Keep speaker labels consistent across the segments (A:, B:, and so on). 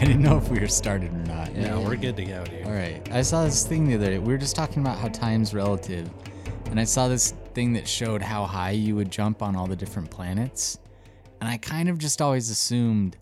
A: I didn't know if we were started or not.
B: No, we're good to go, dude.
A: All right. I saw this thing the other day. We were just talking about how time's relative, and I saw this thing that showed how high you would jump on all the different planets, and I kind of just always assumed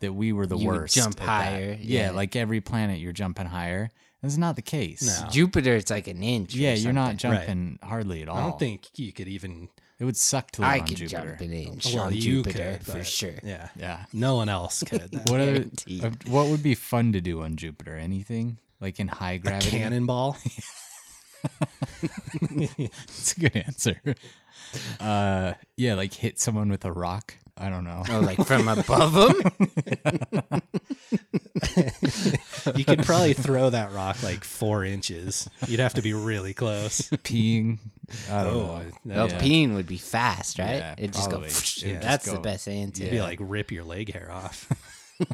A: that we were the
C: You
A: worst.
C: jump higher,
A: Yeah,
C: yeah.
A: like every planet, you're jumping higher. That's not the case.
B: No.
C: Jupiter, it's like an inch.
A: Yeah, you're not
C: something.
B: Right.
A: jumping hardly at all.
B: I don't think you could even.
A: It would suck to live
C: I
A: on
C: could
A: Jupiter.
C: jump an inch
B: Well,
C: on
B: you
C: Jupiter
B: could
C: for
B: but,
C: sure.
B: Yeah.
A: Yeah.
B: No one else could.
A: What other,
C: Guaranteed.
A: uh, what would be fun to do on Jupiter? Anything like in high
B: a
A: gravity?
B: cannonball.
A: That's a good answer. Uh, yeah, like hit someone with a rock. I don't know.
C: Oh, like from above them?
B: you could probably throw that rock like four inches. You'd have to be really close.
A: Peeing. I don't know.
C: Well,
A: Yeah.
C: peeing would be fast, right?
A: Yeah,
C: It'd just
A: probably.
C: go.
A: It would just
C: That's the best answer.
B: It'd be like rip your leg hair off.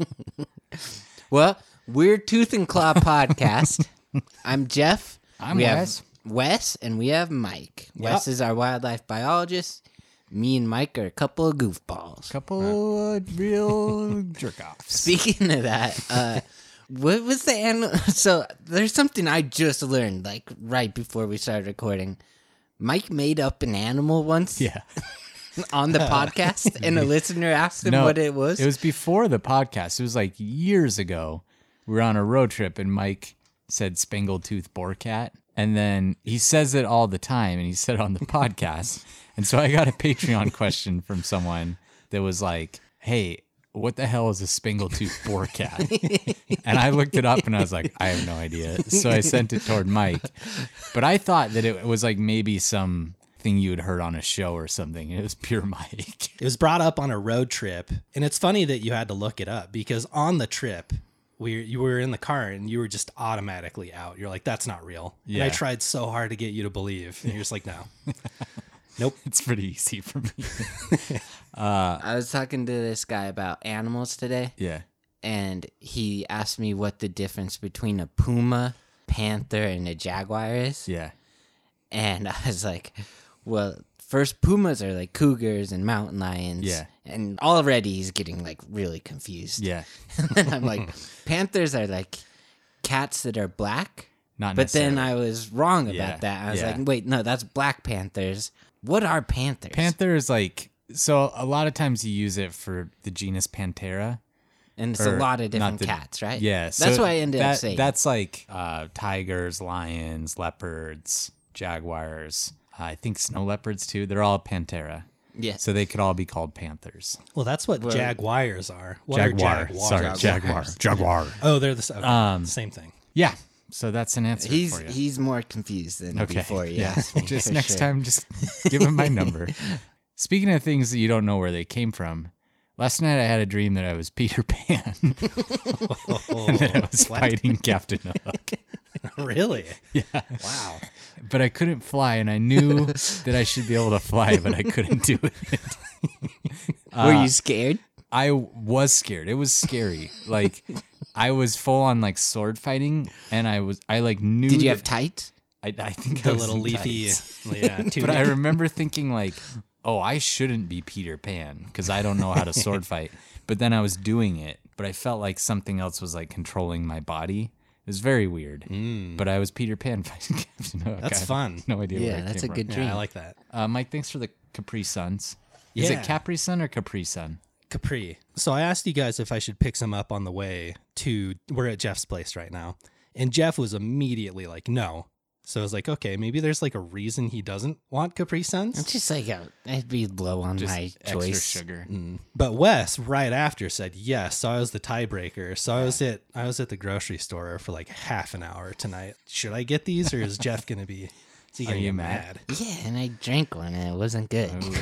C: Well, we're Tooth and Claw podcast. I'm Jeff.
A: I'm
C: we
A: Wes.
C: Have Wes and we have Mike. Wes is our wildlife biologist. Me and Mike are a couple of goofballs.
A: Couple of real jerk offs.
C: Speaking of that, uh, what was the animal? So there's something I just learned, like right before we started recording. Mike made up an animal once
A: Yeah.
C: on the podcast, and a listener asked him what it was.
A: It was before the podcast. It was like years ago. We were on a road trip and Mike said spangled tooth boar cat. And then he says it all the time and he said it on the podcast. And so I got a Patreon question from someone that was like, Hey, what the hell is a spangled tooth boar cat? and I looked it up and I was like, I have no idea. So I sent it toward Mike. But I thought that it was like maybe some thing you had heard on a show or something. It was pure Mike.
B: It was brought up on a road trip, and it's funny that you had to look it up because on the trip, we you were in the car and you were just automatically out. You're like, "That's not real." And I tried so hard to get you to believe, and you're just like, "No, nope."
A: It's pretty easy for me.
C: Uh, I was talking to this guy about animals today,
A: Yeah.
C: and he asked me what the difference between a puma, panther, and a jaguar is.
A: Yeah.
C: And I was like, well, first pumas are like cougars and mountain lions.
A: Yeah.
C: And already he's getting like really confused.
A: Yeah.
C: and I'm like, panthers are like cats that are black.
A: Not
C: But then. I was wrong about
A: Yeah,
C: that. I was
A: yeah.
C: like, wait, no, that's black panthers. What are panthers?
A: Panther is like so a lot of times you use it for the genus Panthera.
C: and it's
A: or
C: a lot of different
A: the-
C: cats, right?
A: Yeah.
C: That's
A: so
C: what I ended
A: that,
C: up saying.
A: That's like uh, tigers, lions, leopards, jaguars. I think snow leopards too. They're all Panthera.
C: yeah.
A: So they could all be called panthers.
B: Well, that's what jaguars are. What are
A: Jaguar.
B: jaguars?
A: Sorry, jaguar. Jaguar.
B: Oh, they're the okay,
A: Um,
B: same thing.
A: Yeah. So that's an answer
C: he's
A: for you.
C: he's more confused than
A: Okay.
C: before he
A: yeah. just next
C: sure.
A: time, just give him my number. Speaking of things that you don't know where they came from, last night I had a dream that I was Peter Pan oh, and that I was fighting Captain Hook.
B: really?
A: Yeah.
B: Wow.
A: But I couldn't fly, and I knew that I should be able to fly, but I couldn't do it.
C: Were you uh, scared?
A: I was scared. It was scary. Like I was full on like sword fighting, and I was I like knew.
C: Did you have tight?
A: I, I think
B: The
A: I was A
B: little
A: in
B: leafy.
A: tights.
B: Yeah.
A: But I remember thinking like, oh, I shouldn't be Peter Pan because I don't know how to sword fight. But then I was doing it, but I felt like something else was like controlling my body. It was very weird. But I was Peter Pan fighting Captain Hook.
B: Mm. That's fun.
A: No idea.
C: Yeah,
A: it
C: that's
A: came
C: a
A: from.
C: good dream.
B: yeah, I like that.
A: Uh, Mike, thanks for the Capri Suns. Is
B: Yeah.
A: it Capri Sun or Capri Sun?
B: Capri. So I asked you guys if I should pick some up on the way to. We're at Jeff's place right now, and Jeff was immediately like, "No." So I was like, "Okay, maybe there's like a reason he doesn't want Capri Suns."
C: It's just like a, I'd be low on
A: Just
C: my
A: extra
C: choice.
A: sugar. Mm. Mm.
B: But Wes right after said yes, so I was the tiebreaker. So I was at I was at the grocery store for like half an hour tonight. Should I get these, or is Jeff gonna be? Is he
A: Are you
B: get
A: mad?
C: Yeah, and I drank one and it wasn't good.
A: Ooh,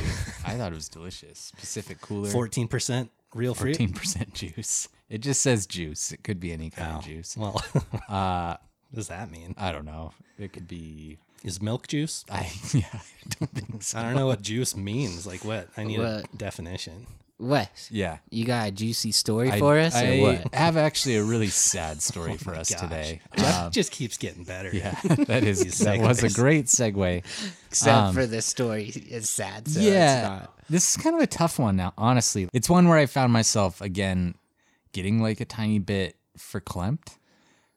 A: I thought it was delicious. Pacific Cooler.
B: Fourteen percent real fruit.
A: Fourteen percent juice. It just says juice. It could be any kind
B: Oh,
A: of juice.
B: Well,
A: Uh,
B: what does that mean?
A: I don't know. It could be.
B: Is milk juice?
A: I yeah. I don't think so.
B: I don't know what juice means. Like what? I need a definition.
C: Wes,
A: Yeah.
C: you got a juicy story
A: I,
C: for us
A: I
C: or what?
A: have actually a really sad story for us
B: Gosh.
A: today.
B: Jeff
A: Um,
B: just keeps getting better.
A: yeah, that is
B: These
A: that was a great segue.
C: Except
A: um,
C: for the story is sad, so
A: yeah,
C: it's not.
A: this is kind of a tough one now. Honestly, it's one where I found myself again getting like a tiny bit verklempt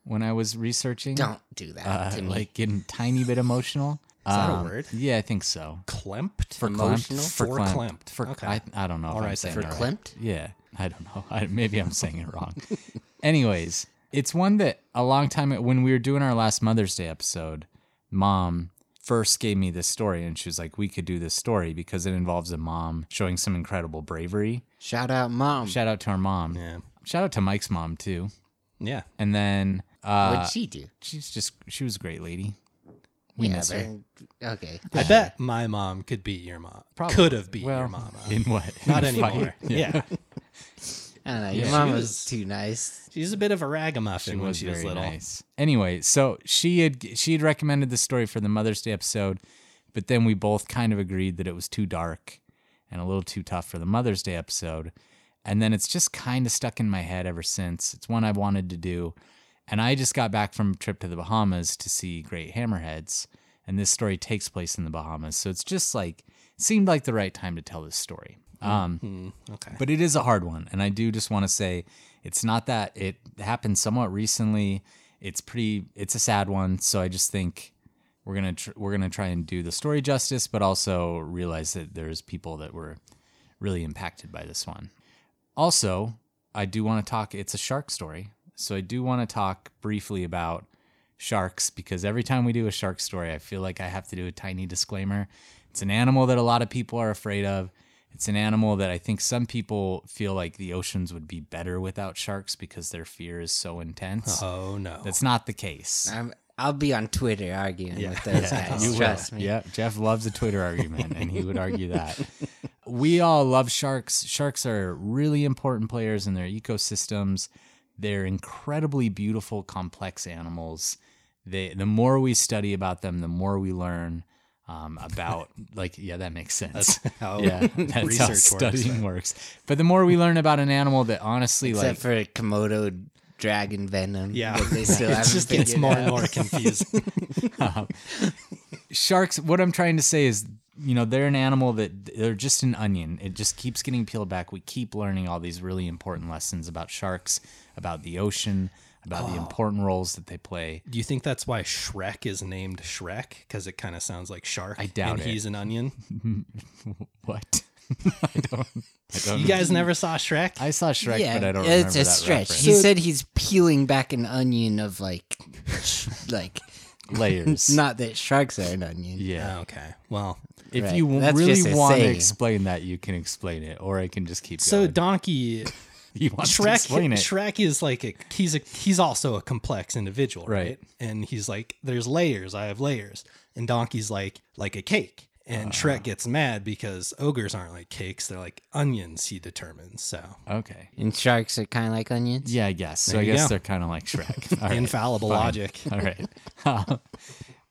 A: when I was researching.
C: Don't do that
A: uh,
C: to me.
A: like getting tiny bit emotional. Is
B: that a word?
A: Yeah, I think so.
B: Klemped?
C: Emotional?
A: Verklempt.
B: Verklempt.
A: For,
B: Okay.
A: I, I don't know.
B: All
A: if I'm
B: right,
A: saying
B: then.
A: it right. Yeah, I don't know. I, maybe I'm saying it wrong. Anyways, it's one that a long time when we were doing our last Mother's Day episode, mom first gave me this story and she was like, we could do this story because it involves a mom showing some incredible bravery.
C: Shout out, mom.
A: Shout out to our mom.
B: Yeah.
A: Shout out to Mike's mom too.
B: Yeah.
A: And then uh,
C: What'd she do?
A: she's just she was a great lady. We
C: yeah,
A: miss her.
C: but- Okay.
B: I bet my mom could beat your mom.
A: Probably.
B: Could have beat
A: Well,
B: your mama.
A: in what?
B: Not
A: In a fight.
B: anymore. Yeah.
C: I don't know. Your
A: she
C: mom
B: was-
C: was too nice.
B: She's a bit of a ragamuffin
A: She
B: when
A: was
B: she was little.
A: nice. Anyway, so she had she had recommended the story for the Mother's Day episode, but then we both kind of agreed that it was too dark and a little too tough for the Mother's Day episode. And then it's just kind of stuck in my head ever since. It's one I wanted to do. And I just got back from a trip to the Bahamas to see great hammerheads. And this story takes place in the Bahamas. So it's just like, seemed like the right time to tell this story. Um,
B: Hmm, okay.
A: but it is a hard one and i do just want to say it's not that it happened somewhat recently it's pretty it's a sad one so i just think we're gonna tr- we're gonna try and do the story justice but also realize that there's people that were really impacted by this one also i do want to talk it's a shark story so i do want to talk briefly about sharks because every time we do a shark story i feel like i have to do a tiny disclaimer it's an animal that a lot of people are afraid of it's an animal that I think some people feel like the oceans would be better without sharks because their fear is so intense.
B: oh no.
A: That's not the case.
C: I'm, I'll be on Twitter arguing
B: Yeah.
C: with those guys.
A: You will.
C: Trust me.
A: Yeah, Jeff loves a Twitter argument, and he would argue that. We all love sharks. Sharks are really important players in their ecosystems. They're incredibly beautiful, complex animals. They, the more we study about them, the more we learn um, about. like, yeah, that makes sense.
B: how
A: yeah, that's how
B: research works.
A: studying works. But the more we learn about an animal that honestly,
C: Except
A: like,
C: for Komodo dragon venom.
B: Yeah.
C: they still
B: it just gets more
C: out.
B: and more confusing.
A: sharks what i'm trying to say is you know they're an animal that they're just an onion it just keeps getting peeled back we keep learning all these really important lessons about sharks about the ocean about
B: Oh.
A: the important roles that they play
B: Do you think that's why Shrek is named Shrek? Because it kind of sounds like shark.
A: I doubt
B: and
A: it.
B: he's an onion.
A: what i don't i don't
B: You guys never saw Shrek?
A: i saw shrek
C: yeah,
A: but i don't
C: it's
A: remember
C: a
A: that
C: stretch.
A: reference.
C: He said he's peeling back an onion of like, like
A: layers
C: not that sharks are an onion.
A: yeah
B: Oh, okay. Well,
A: if
C: Right.
A: you
C: That's
A: really want to explain that you can explain it or i can just keep going.
B: so
A: going
B: Donkey
A: you want to
B: Shrek
A: explain it
B: Shrek is like a he's a he's also a complex individual, right?
A: Right.
B: And he's like, there's layers. I have layers. And Donkey's like like a cake. And
A: Uh-huh.
B: Shrek gets mad because ogres aren't like cakes; they're like onions. He determines. So
A: okay
C: And sharks are kind of like onions.
A: yeah i guess so
B: There
A: i guess
B: go.
A: they're kind of like shrek All right.
B: infallible
A: fine.
B: logic.
A: All right.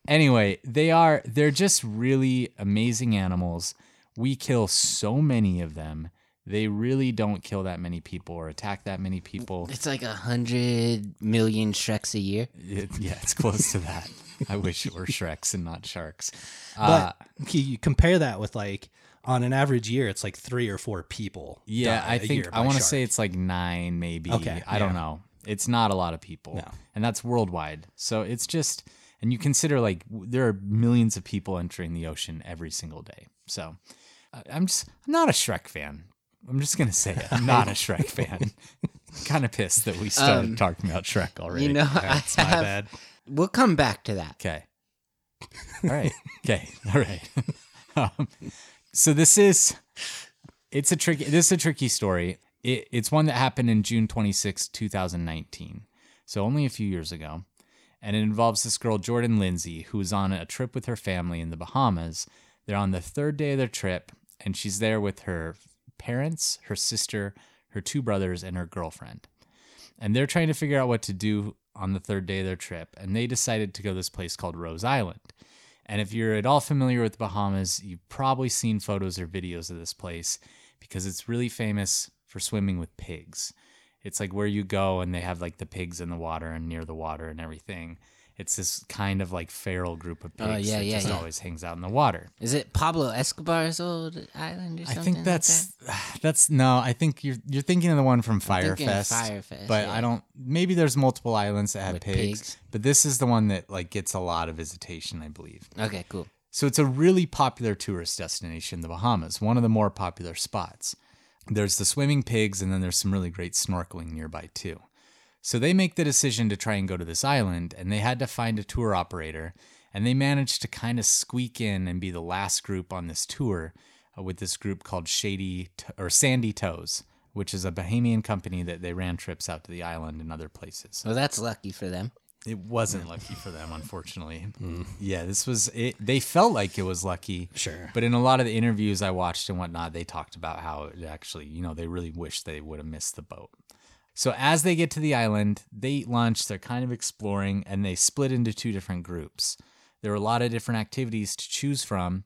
A: anyway, they are they're just really amazing animals. We kill so many of them. They really don't kill that many people or attack that many people.
C: It's like a hundred million Shreks a year.
A: It- yeah, it's close to that. I wish it were Shreks and not sharks. Uh,
B: But you- you compare that with like on an average year, it's like three or four people.
A: yeah,
B: die
A: I
B: a
A: think
B: year
A: I want to say it's like nine, maybe.
B: Okay,
A: I don't know. It's not a lot of people,
B: No.
A: and that's worldwide. So it's just, and you consider like there are millions of people entering the ocean every single day. So uh, I'm just, I'm not a Shrek fan. I'm just gonna say it. I'm not a Shrek fan. kind of pissed that we started
C: Um,
A: talking about Shrek already.
C: You know,
B: That's my
C: have,
B: bad.
C: We'll come back to that.
A: Okay. All right. Okay. All right. um, so this is it's a tricky this is a tricky story. It, it's one that happened in June 26, 2019. So only a few years ago. And it involves this girl Jordan Lindsey who's on a trip with her family in the Bahamas. They're on the third day of their trip and she's there with her parents, her sister, her two brothers and her girlfriend and they're trying to figure out what to do on the third day of their trip. And they decided to go to this place called Rose Island. And if you're at all familiar with the Bahamas, you've probably seen photos or videos of this place because it's really famous for swimming with pigs. It's like where you go and they have like the pigs in the water and near the water and everything. It's this kind of like feral group of pigs
C: Oh, yeah,
A: that
C: yeah,
A: just
C: yeah.
A: always hangs out in the water.
C: Is it Pablo Escobar's old island or
A: I
C: something?
A: think
C: like
A: that's
C: that?
A: that's no. I think you're you're thinking of the one from
C: thinking of
A: Fyre Fest.
C: Firefest,
A: but
C: yeah.
A: I don't. Maybe there's multiple islands that have
C: With
A: pigs,
C: pigs.
A: but this is the one that like gets a lot of visitation, I believe.
C: Okay, cool.
A: So it's a really popular tourist destination, the Bahamas, one of the more popular spots. There's the swimming pigs, and then there's some really great snorkeling nearby too. So they make the decision to try and go to this island, and they had to find a tour operator, and they managed to kind of squeak in and be the last group on this tour uh, with this group called Shady T- or Sandy Toes, which is a Bahamian company that they ran trips out to the island and other places.
C: Well, that's lucky for them.
A: It wasn't lucky for them, unfortunately. Yeah, this was it. They felt like it was lucky.
B: Sure.
A: But in a lot of the interviews I watched and whatnot, they talked about how it actually, you know, they really wish they would have missed the boat. So as they get to the island, they eat lunch, they're kind of exploring, and they split into two different groups. There are a lot of different activities to choose from.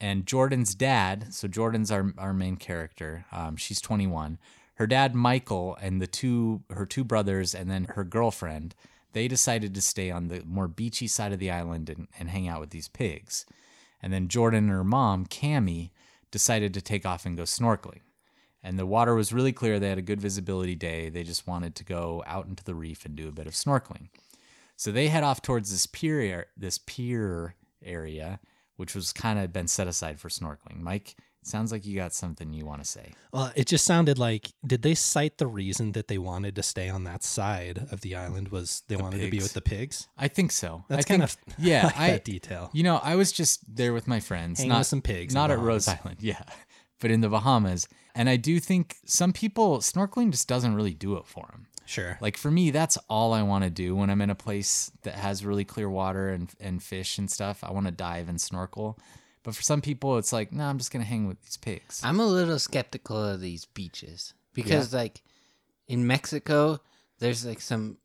A: And Jordan's dad, so Jordan's our, our main character, um, she's 21. Her dad, Michael, and the two her two brothers, and then her girlfriend, they decided to stay on the more beachy side of the island and, and hang out with these pigs. And then Jordan and her mom, Cammy, decided to take off and go snorkeling. And the water was really clear. They had a good visibility day. They just wanted to go out into the reef and do a bit of snorkeling. So they head off towards this pier, this pier area, which was kind of been set aside for snorkeling. Mike, it sounds like you got something you want to say.
B: Well, it just sounded like did they cite the reason that they wanted to stay on that side of the island was they wanted to be with the pigs?
A: I think so.
B: That's
A: I think,
B: kind of
A: yeah.
B: I like
A: I
B: that detail.
A: You know, I was just there with my friends, not
B: some pigs
A: not at Rose Island, yeah, but in the Bahamas. And I do think some people snorkeling just doesn't really do it for them.
B: Sure.
A: Like for me, that's all I want to do when I'm in a place that has really clear water and and fish and stuff. I want to dive and snorkel. But for some people, it's like, no, I'm just gonna hang with these pigs.
C: I'm a little skeptical of these beaches because, like, in Mexico, there's like some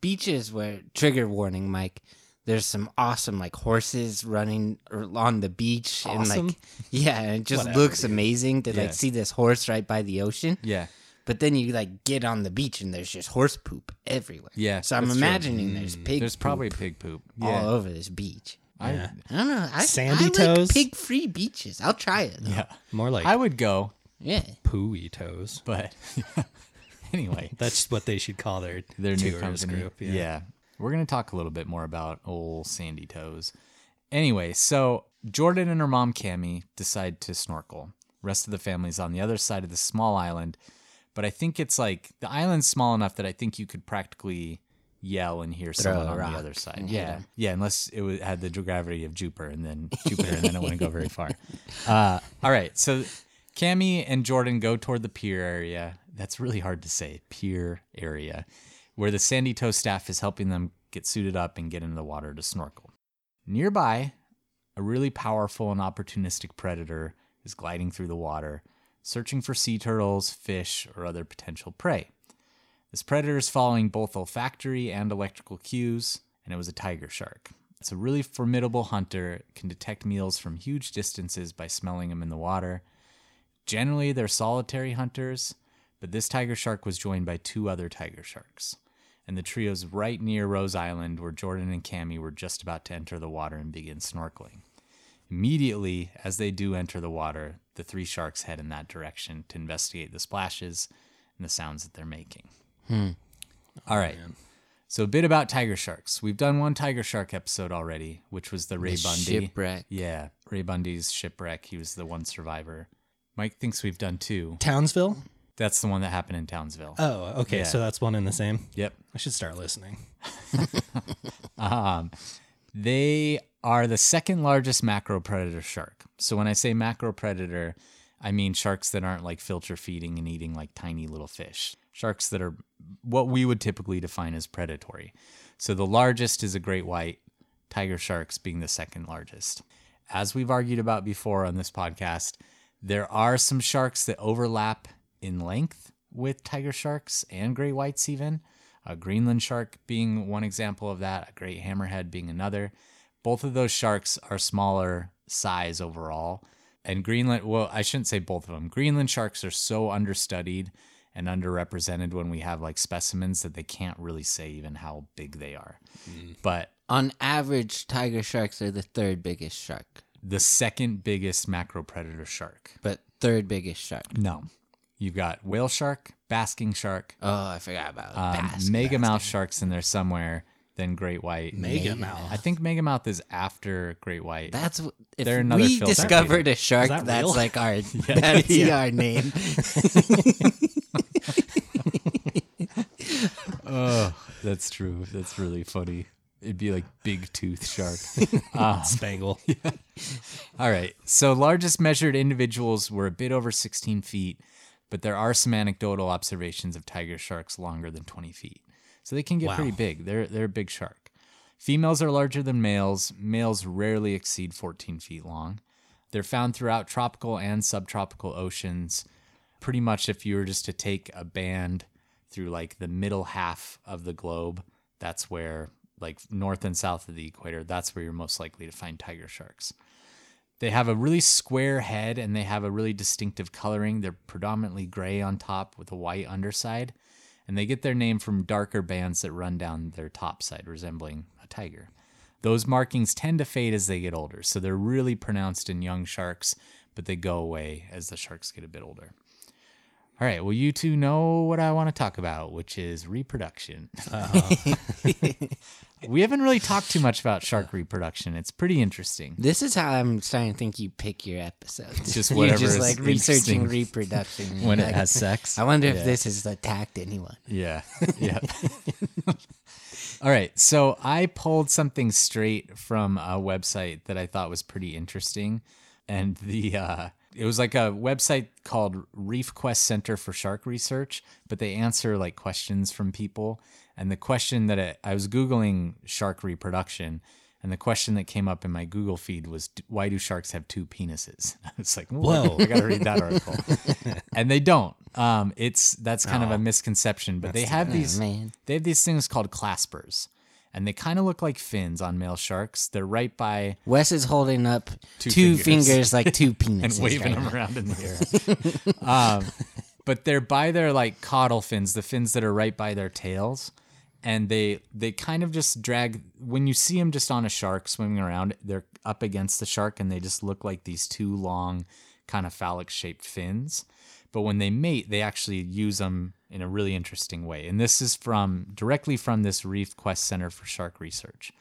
C: beaches where trigger warning, Mike. There's some awesome like horses running er, on the beach and like yeah, and it just
B: Whatever,
C: looks
B: dude.
C: amazing to
A: Yeah.
C: like see this horse right by the ocean.
A: yeah,
C: But then you like get on the beach and there's just horse poop everywhere.
A: Yeah,
C: So I'm
A: that's true.
C: imagining there's mm. pig.
A: there's probably pig poop.
C: all
A: Yeah,
C: over this beach.
A: I,
B: Yeah.
C: I don't know. I,
B: Sandy
C: I like
B: toes?
C: pig-free beaches. I'll try it. though.
A: yeah.
B: More like
A: I would go,
C: Yeah.
B: pooey toes.
A: but anyway,
B: That's what they should call their
A: their new
B: tourist
A: company.
B: group.
A: Yeah. We're going to talk a little bit more about old Sandy Toes. Anyway, so Jordan and her mom Cammy decide to snorkel. Rest of the family's on the other side of the small island, but I think it's like the island's small enough that I think you could practically yell and hear
C: Throw
A: someone on
C: rock
A: the other side.
C: and hit
A: yeah, unless it was, had the gravity of Jupiter and then Jupiter, and then it wouldn't go very far. Uh, all right, so Cammy and Jordan go toward the pier area. That's really hard to say. Pier area, where the Sandy Toe staff is helping them get suited up and get into the water to snorkel. Nearby, a really powerful and opportunistic predator is gliding through the water, searching for sea turtles, fish, or other potential prey. This predator is following both olfactory and electrical cues, and it was a tiger shark. It's a really formidable hunter, can detect meals from huge distances by smelling them in the water. Generally, they're solitary hunters, but this tiger shark was joined by two other tiger sharks. And the trio's right near Rose Island, where Jordan and Cammy were just about to enter the water and begin snorkeling. Immediately, as they do enter the water, the three sharks head in that direction to investigate the splashes and the sounds that they're making. Hmm. All right. Oh, so, a bit about tiger sharks. We've done one tiger shark episode already, which was the Ray
C: The
A: Boundy.
C: shipwreck.
A: Yeah, Ray Boundy's shipwreck. He was the one survivor. Mike thinks we've done two.
B: Townsville?
A: That's the one that happened in Townsville.
B: Oh, okay.
A: Yeah.
B: So that's one and the same.
A: yep.
B: I should start listening.
A: Um, they are the second largest macro predator shark. So when I say macro predator, I mean sharks that aren't like filter feeding and eating like tiny little fish. Sharks that are what we would typically define as predatory. So the largest is a great white, tiger sharks being the second largest. As we've argued about before on this podcast, there are some sharks that overlap in length with tiger sharks and great whites, even. A Greenland shark being one example of that, a great hammerhead being another. Both of those sharks are smaller size overall. And Greenland, well, I shouldn't say both of them. Greenland sharks are so understudied and underrepresented when we have like specimens that they can't really say even how big they are. Mm. But
C: On average, tiger sharks are the third biggest shark,
A: the second biggest macro predator shark.
C: but third biggest shark.
A: No. You've got whale shark, basking shark,
C: Oh, I forgot about
A: um,
C: bass.
A: mega mouth sharks in there somewhere, then great white.
B: Mega mouth.
A: I think mega mouth is after great white.
C: That's if
A: They're another
C: we
A: filter
C: discovered a shark.
B: that
C: that's
B: real?
C: like our that'd be our name.
A: oh, that's true. That's really funny. It'd be like big tooth shark.
B: Spangle.
A: All right. So largest measured individuals were a bit over 16 feet, but there are some anecdotal observations of tiger sharks longer than 20 feet. So they can get
B: Wow.
A: pretty big. They're they're a big shark. Females are larger than males. Males rarely exceed 14 feet long. They're found throughout tropical and subtropical oceans. Pretty much if you were just to take a band through like the middle half of the globe, that's where like north and south of the equator, that's where you're most likely to find tiger sharks. They have a really square head and they have a really distinctive coloring. They're predominantly gray on top with a white underside. And they get their name from darker bands that run down their top side, resembling a tiger. Those markings tend to fade as they get older. So they're really pronounced in young sharks, but they go away as the sharks get a bit older. All right. Well, you two know what I want to talk about, which is reproduction. we haven't really talked too much about shark reproduction. It's pretty interesting.
C: This is how I'm starting to think you pick your episodes.
A: Just
C: You're
A: whatever
C: just
A: is
C: like researching reproduction
A: when it has sex.
C: I wonder if this has attacked anyone.
A: Yeah. Yeah. All right. So I pulled something straight from a website that I thought was pretty interesting. And the uh it was like a website called Reef Quest Center for Shark Research, but they answer like questions from people. And the question that I, I was Googling shark reproduction, and the question that came up in my Google feed was, why do sharks have two penises? I was like, whoa,
B: Whoa.
A: I got to read that article. and they don't. Um, it's that's kind of
B: Oh.
A: a misconception, but they have these
C: man.
A: they have these things called claspers, and they kind of look like fins on male sharks. They're right by
C: Wes is holding up
A: Two
C: two,
A: fingers.
C: fingers. like two penises.
A: and waving
C: right
A: them around in the air. um, but they're by their like caudal fins, the fins that are right by their tails, and they they kind of just drag. When you see them just on a shark swimming around, they're up against the shark, and they just look like these two long, kind of phallic shaped fins. But when they mate, they actually use them in a really interesting way. And this is from directly from this Reef Quest Center for Shark Research.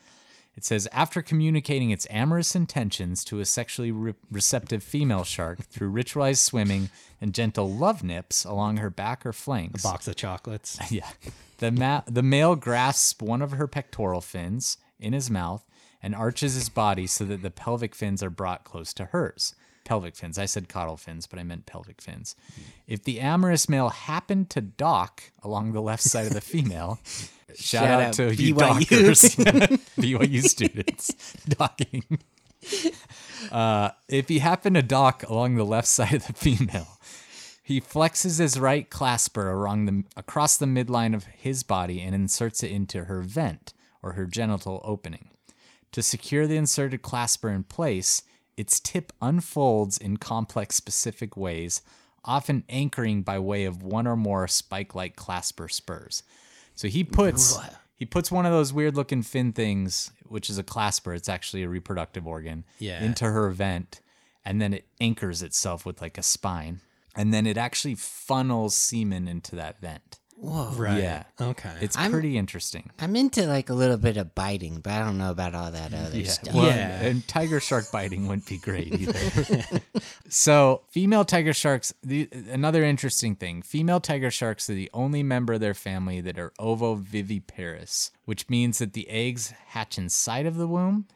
A: It says after communicating its amorous intentions to a sexually re- receptive female shark through ritualized swimming and gentle love nips along her back or flanks.
B: A box of chocolates.
A: Yeah. The ma- the male grasps one of her pectoral fins in his mouth and arches his body so that the pelvic fins are brought close to hers. Pelvic fins. I said caudal fins, but I meant pelvic fins. If the amorous male happened to dock along the left side of the female, shout,
C: Shout
A: out,
C: out
A: to you
C: BYU.
A: dockers, BYU students docking. Uh, if he happened to dock along the left side of the female, he flexes his right clasper along the, across the midline of his body and inserts it into her vent or her genital opening. To secure the inserted clasper in place, its tip unfolds in complex specific ways, often anchoring by way of one or more spike-like clasper spurs. So he puts he puts one of those weird-looking fin things, which is a clasper. It's actually a reproductive organ,
B: Yeah.
A: into her vent, and then it anchors itself with like a spine, and then it actually funnels semen into that vent.
C: Whoa.
B: Right.
A: Yeah.
B: Okay.
A: It's
C: I'm-
A: pretty interesting.
C: I'm into like a little bit of biting, but I don't know about all that other stuff.
A: Well,
B: Yeah.
A: and tiger shark biting wouldn't be great either. so, female tiger sharks, the, another interesting thing female tiger sharks are the only member of their family that are ovoviviparous, which means that the eggs hatch inside of the womb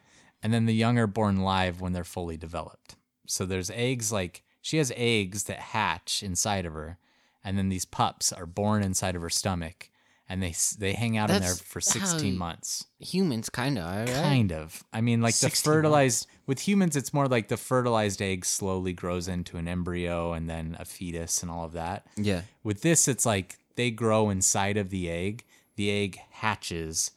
A: and then the young are born live when they're fully developed. So, there's eggs like she has eggs that hatch inside of her, and then these pups are born inside of her stomach. And they they hang out in there
C: That's
A: for 16
C: you-
A: months.
C: Humans kind of?
A: Kind of. I mean, like the
B: 16
A: fertilized with humans, it's more like the fertilized egg slowly grows into an embryo and then a fetus and all of that.
C: Yeah.
A: With this, it's like they grow inside of the egg. The egg hatches,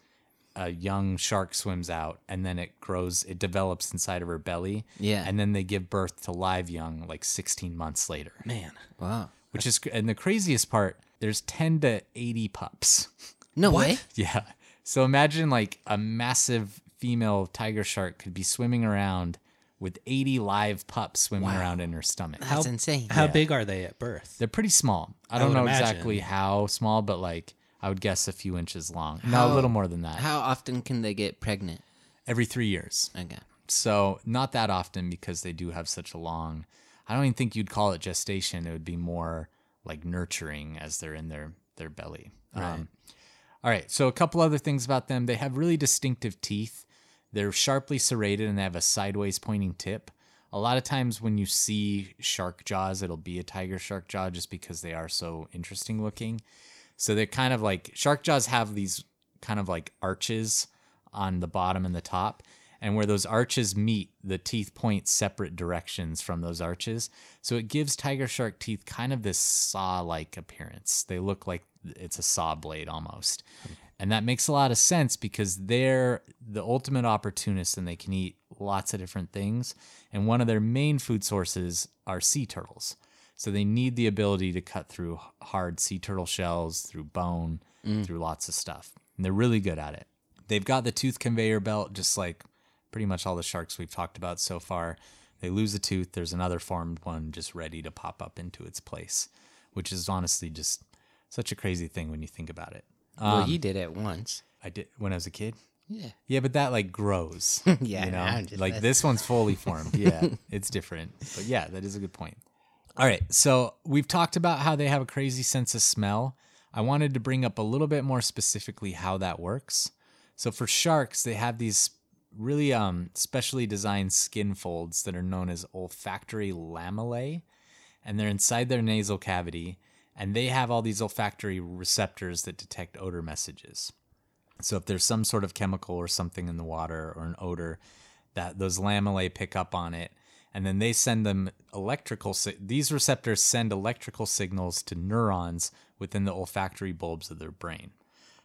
A: a young shark swims out, and then it grows. It develops inside of her belly.
C: Yeah.
A: and then they give birth to live young like 16 months later
B: Man.
C: Wow.
A: Which is and the craziest part there's 10 to 80 pups.
C: No way.
A: Yeah. So imagine like a massive female tiger shark could be swimming around with 80 live pups swimming around in her stomach.
C: That's insane.
B: How big are they at birth?
A: They're pretty small. I
B: I
A: don't
B: would
A: know
B: imagine.
A: exactly how small, but like I would guess a few inches long. no, a little more than that.
C: How often can they get pregnant?
A: Every three years.
C: Okay.
A: So not that often because they do have such a long. I don't even think you'd call it gestation. It would be more like nurturing as they're in their their belly. Um, all right. So a couple other things about them. They have really distinctive teeth. They're sharply serrated and they have a sideways pointing tip. A lot of times when you see shark jaws, it'll be a tiger shark jaw just because they are so interesting looking. So they're kind of like shark jaws have these kind of like arches on the bottom and the top. And where those arches meet, the teeth point separate directions from those arches. So it gives tiger shark teeth kind of this saw like appearance. They look like it's a saw blade almost. And that makes a lot of sense because they're the ultimate opportunists and they can eat lots of different things. And one of their main food sources are sea turtles. So they need the ability to cut through hard sea turtle shells, through bone, mm. through lots of stuff. And they're really good at it. They've got the tooth conveyor belt, just like pretty much all the sharks we've talked about so far. They lose a tooth, there's another formed one just ready to pop up into its place, which is honestly just such a crazy thing when you think about it.
C: well,
A: Um,
C: you did it once.
A: I did when I was a kid.
C: Yeah.
A: Yeah, but that like grows.
C: Yeah,
A: you know, like
C: messing.
A: this one's fully formed. Yeah, it's different. But yeah, that is a good point. All right, so we've talked about how they have a crazy sense of smell. I wanted to bring up a little bit more specifically how that works. So for sharks, they have these really um specially designed skin folds that are known as olfactory lamellae, and they're inside their nasal cavity, and they have all these olfactory receptors that detect odor messages. So if there's some sort of chemical or something in the water or an odor, that those lamellae pick up on it, and then they send them electrical. Si- these receptors send electrical signals to neurons within the olfactory bulbs of their brain.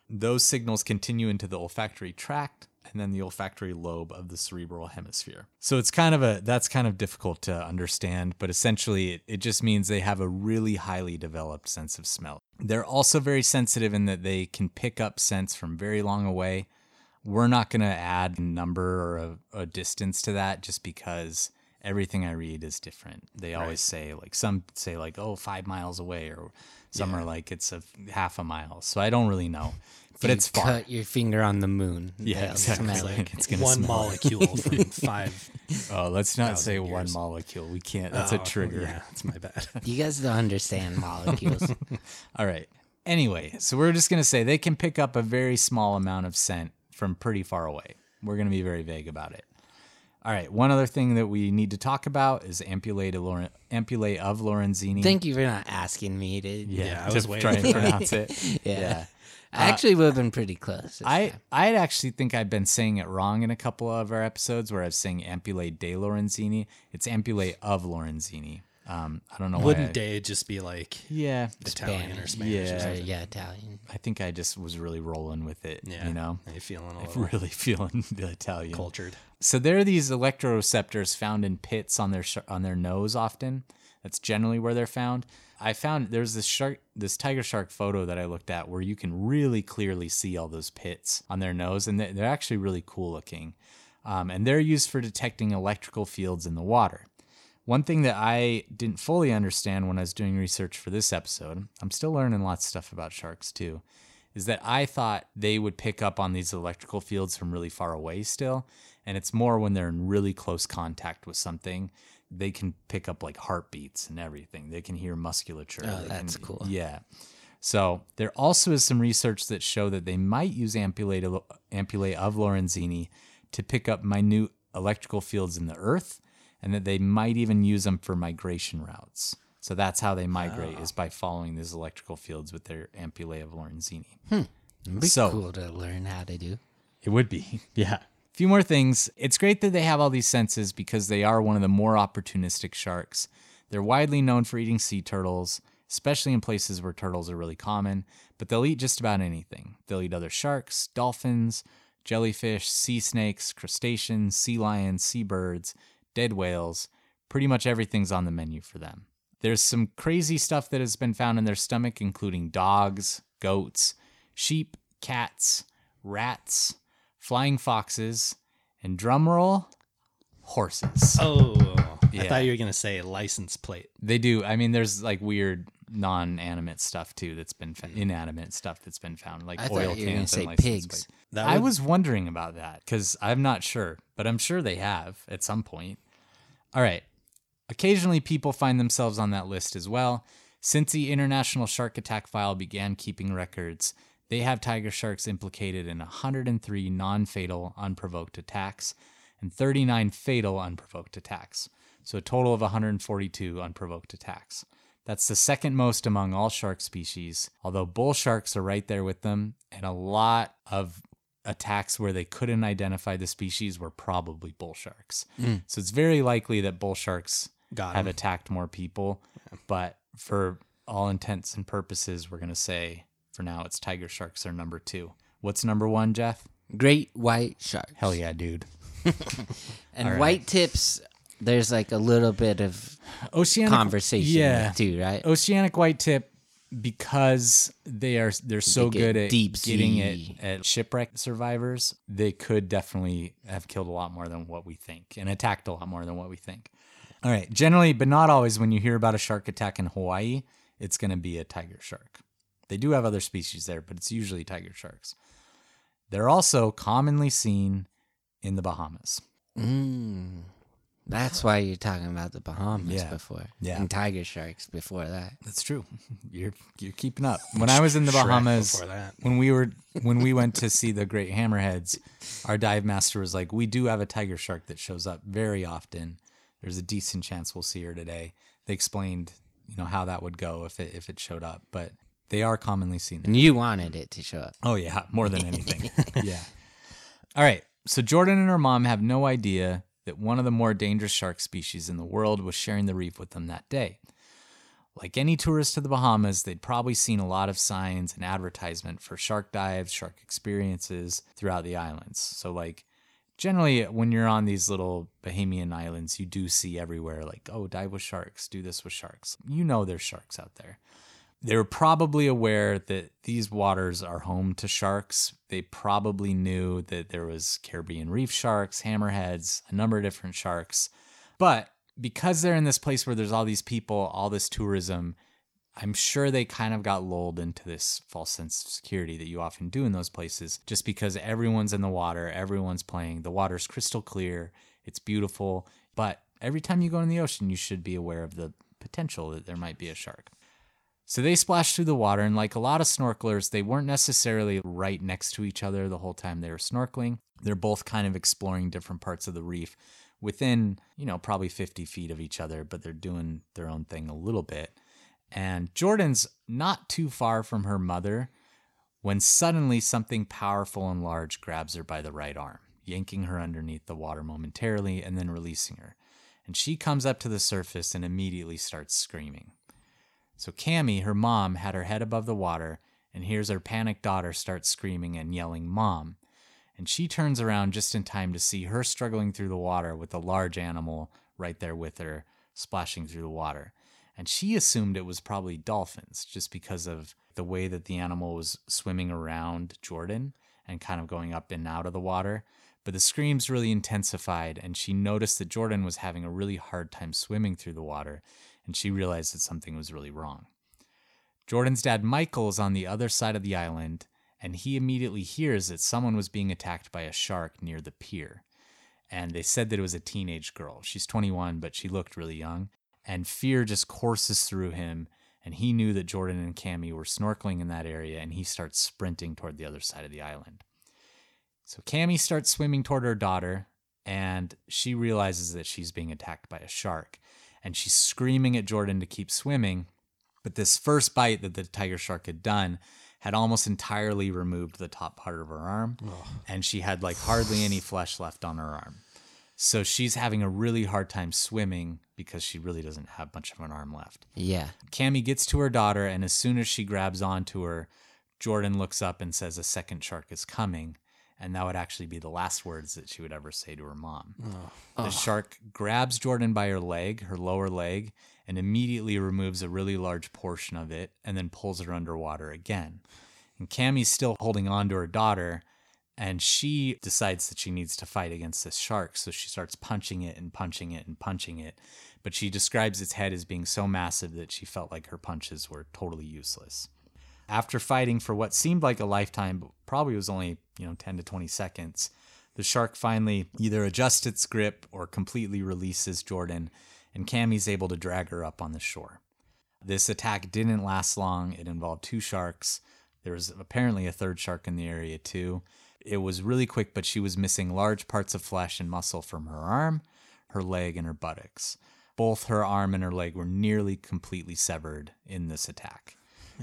A: Those signals continue into the olfactory tract and then the olfactory lobe of the cerebral hemisphere. So it's kind of a that's kind of difficult to understand, but essentially it, it just means they have a really highly developed sense of smell. They're also very sensitive in that they can pick up scents from very long away. We're not going to add a number or a, a distance to that just because everything I read is different. They always say like some say like oh five miles away or some are like it's a half a mile. So I don't really know, but
C: You
A: it's far.
C: Cut your finger on the moon.
A: Yeah,
C: They'll
A: exactly.
C: smell it.
A: It's gonna
B: One
A: smell it.
B: molecule from five.
A: Oh, let's not say
B: thousand
A: one
B: years.
A: molecule. We can't. That's a
B: Oh,
A: trigger.
B: Yeah, that's my bad.
C: You guys don't understand molecules.
A: All right. Anyway, so we're just going to say they can pick up a very small amount of scent from pretty far away. We're going to be very vague about it. All right. One other thing that we need to talk about is ampullae, de Loren- of Lorenzini.
C: Thank you for not asking me to.
A: yeah,
B: Yeah, I was waiting
A: try and pronounce it.
C: Yeah.
A: yeah.
C: I uh, actually would have been pretty close.
A: I
C: time.
A: I actually think I've been saying it wrong in a couple of our episodes where I was saying ampullae de Lorenzini. It's ampullae of Lorenzini. Um, I don't know.
B: Wouldn't
A: I-
B: day just be like
A: yeah,
B: Italian or
C: Spanish.
B: Spanish?
A: Yeah.
B: Or
C: Or, yeah, Italian.
A: I think I just was really rolling with it.
B: Yeah.
A: You know,
B: Are you feeling a
A: I'm
B: little
A: really feeling the Italian.
B: cultured?
A: So there are these electroreceptors found in pits on their sh- on their nose often. That's generally where they're found. I found there's this shark, this tiger shark photo that I looked at where you can really clearly see all those pits on their nose, and they're, they're actually really cool looking. Um, and they're used for detecting electrical fields in the water. One thing that I didn't fully understand when I was doing research for this episode, I'm still learning lots of stuff about sharks too, is that I thought they would pick up on these electrical fields from really far away still. And it's more when they're in really close contact with something, they can pick up like heartbeats and everything. They can hear musculature.
C: Oh, that's
A: can-
C: cool.
A: Yeah. So there also is some research that show that they might use ampullae, to- ampullae of Lorenzini to pick up minute electrical fields in the earth, and that they might even use them for migration routes. So that's how they migrate ah. is by following these electrical fields with their ampullae of Lorenzini. Hmm.
C: It'd be
A: So-
C: cool to learn how to do.
A: It would be. Yeah. A few more things. It's great that they have all these senses because they are one of the more opportunistic sharks. They're widely known for eating sea turtles, especially in places where turtles are really common, but they'll eat just about anything. They'll eat other sharks, dolphins, jellyfish, sea snakes, crustaceans, sea lions, seabirds, dead whales. Pretty much everything's on the menu for them. There's some crazy stuff that has been found in their stomach, including dogs, goats, sheep, cats, rats, flying foxes, and drumroll, horses.
B: Oh, I thought you were gonna say license plate.
A: They do. I mean, there's like weird non-animate stuff too that's been fa- hmm. inanimate stuff that's been found, like
C: I thought
A: oil
C: you were gonna
A: cans
C: say
A: and license
C: pigs.
A: plates.
B: That
A: I
B: would-
A: was wondering about that because I'm not sure, but I'm sure they have at some point. All right. Occasionally, people find themselves on that list as well. Since the International Shark Attack File began keeping records, they have tiger sharks implicated in 103 non fatal unprovoked attacks and 39 fatal unprovoked attacks. So, a total of 142 unprovoked attacks. That's the second most among all shark species, although bull sharks are right there with them, and a lot of attacks where they couldn't identify the species were probably bull sharks. Hmm. So it's very likely that bull sharks
B: Got
A: have attacked more people, but for all intents and purposes, we're going to say for now it's tiger sharks are number two. What's number one, Jeff?
C: Great white shark.
A: Hell yeah, dude.
C: And
A: right.
C: white tips, there's like a little bit of
A: Oceanic
C: conversation
A: Yeah.
C: too, right?
A: Oceanic white tip because they are they're so
C: get
A: good at
C: deep
A: getting
C: sea.
A: it at shipwreck survivors. They could definitely have killed a lot more than what we think and attacked a lot more than what we think. All right, generally, but not always. When you hear about a shark attack in Hawaii, it's going to be a tiger shark. They do have other species there, but it's usually tiger sharks. They're also commonly seen in the Bahamas.
C: Mm. That's why you're talking about the Bahamas
A: Yeah.
C: before.
A: Yeah.
C: And tiger sharks before that.
A: That's true. You're you're keeping up. When I was in the Bahamas,
B: before that.
A: when we were when we went to see the great hammerheads, our dive master was like, "We do have a tiger shark that shows up very often. There's a decent chance we'll see her today." They explained, you know, how that would go if it if it showed up, but they are commonly seen. There.
C: And you wanted it to show up.
A: Oh yeah, more than anything. yeah. All right. So Jordan and her mom have no idea that one of the more dangerous shark species in the world was sharing the reef with them that day. Like any tourist to the Bahamas, they'd probably seen a lot of signs and advertisement for shark dives, shark experiences throughout the islands. So like generally when you're on these little Bahamian islands, you do see everywhere like, oh, dive with sharks, do this with sharks. You know there's sharks out there. They were probably aware that these waters are home to sharks. They probably knew that there was Caribbean reef sharks, hammerheads, a number of different sharks. But because they're in this place where there's all these people, all this tourism, I'm sure they kind of got lulled into this false sense of security that you often do in those places just because everyone's in the water, everyone's playing, the water's crystal clear, it's beautiful. But every time you go in the ocean, you should be aware of the potential that there might be a shark. So they splashed through the water, and like a lot of snorkelers, they weren't necessarily right next to each other the whole time they were snorkeling. They're both kind of exploring different parts of the reef within, you know, probably 50 feet of each other, but they're doing their own thing a little bit. And Jordan's not too far from her mother when suddenly something powerful and large grabs her by the right arm, yanking her underneath the water momentarily and then releasing her. And she comes up to the surface and immediately starts screaming. So Cammy, her mom, had her head above the water and hears her panicked daughter start screaming and yelling, Mom. And she turns around just in time to see her struggling through the water with a large animal right there with her, splashing through the water. And she assumed it was probably dolphins just because of the way that the animal was swimming around Jordan and kind of going up and out of the water. But the screams really intensified, and she noticed that Jordan was having a really hard time swimming through the water, and she realized that something was really wrong. Jordan's dad, Michael, is on the other side of the island, and he immediately hears that someone was being attacked by a shark near the pier. And they said that it was a teenage girl. She's 21, but she looked really young. And fear just courses through him, and he knew that Jordan and Cammy were snorkeling in that area, and he starts sprinting toward the other side of the island. So Cammy starts swimming toward her daughter, and she realizes that she's being attacked by a shark. And she's screaming at Jordan to keep swimming. But this first bite that the tiger shark had done had almost entirely removed the top part of her arm, and she had like hardly any flesh left on her arm. So she's having a really hard time swimming because she really doesn't have much of an arm left.
C: Yeah.
A: Cammy gets to her daughter, and as soon as she grabs onto her, Jordan looks up and says a second shark is coming. And that would actually be the last words that she would ever say to her mom.
B: Oh.
A: The shark grabs Jordan by her leg, her lower leg, and immediately removes a really large portion of it and then pulls her underwater again. And Cammy's still holding on to her daughter, and she decides that she needs to fight against this shark. So she starts punching it and punching it and punching it. But she describes its head as being so massive that she felt like her punches were totally useless. After fighting for what seemed like a lifetime, but probably was only, you know, 10 to 20 seconds, the shark finally either adjusts its grip or completely releases Jordan, and Cammy's able to drag her up on the shore. This attack didn't last long. It involved two sharks. There was apparently a third shark in the area too. It was really quick, but she was missing large parts of flesh and muscle from her arm, her leg, and her buttocks. Both her arm and her leg were nearly completely severed in this attack.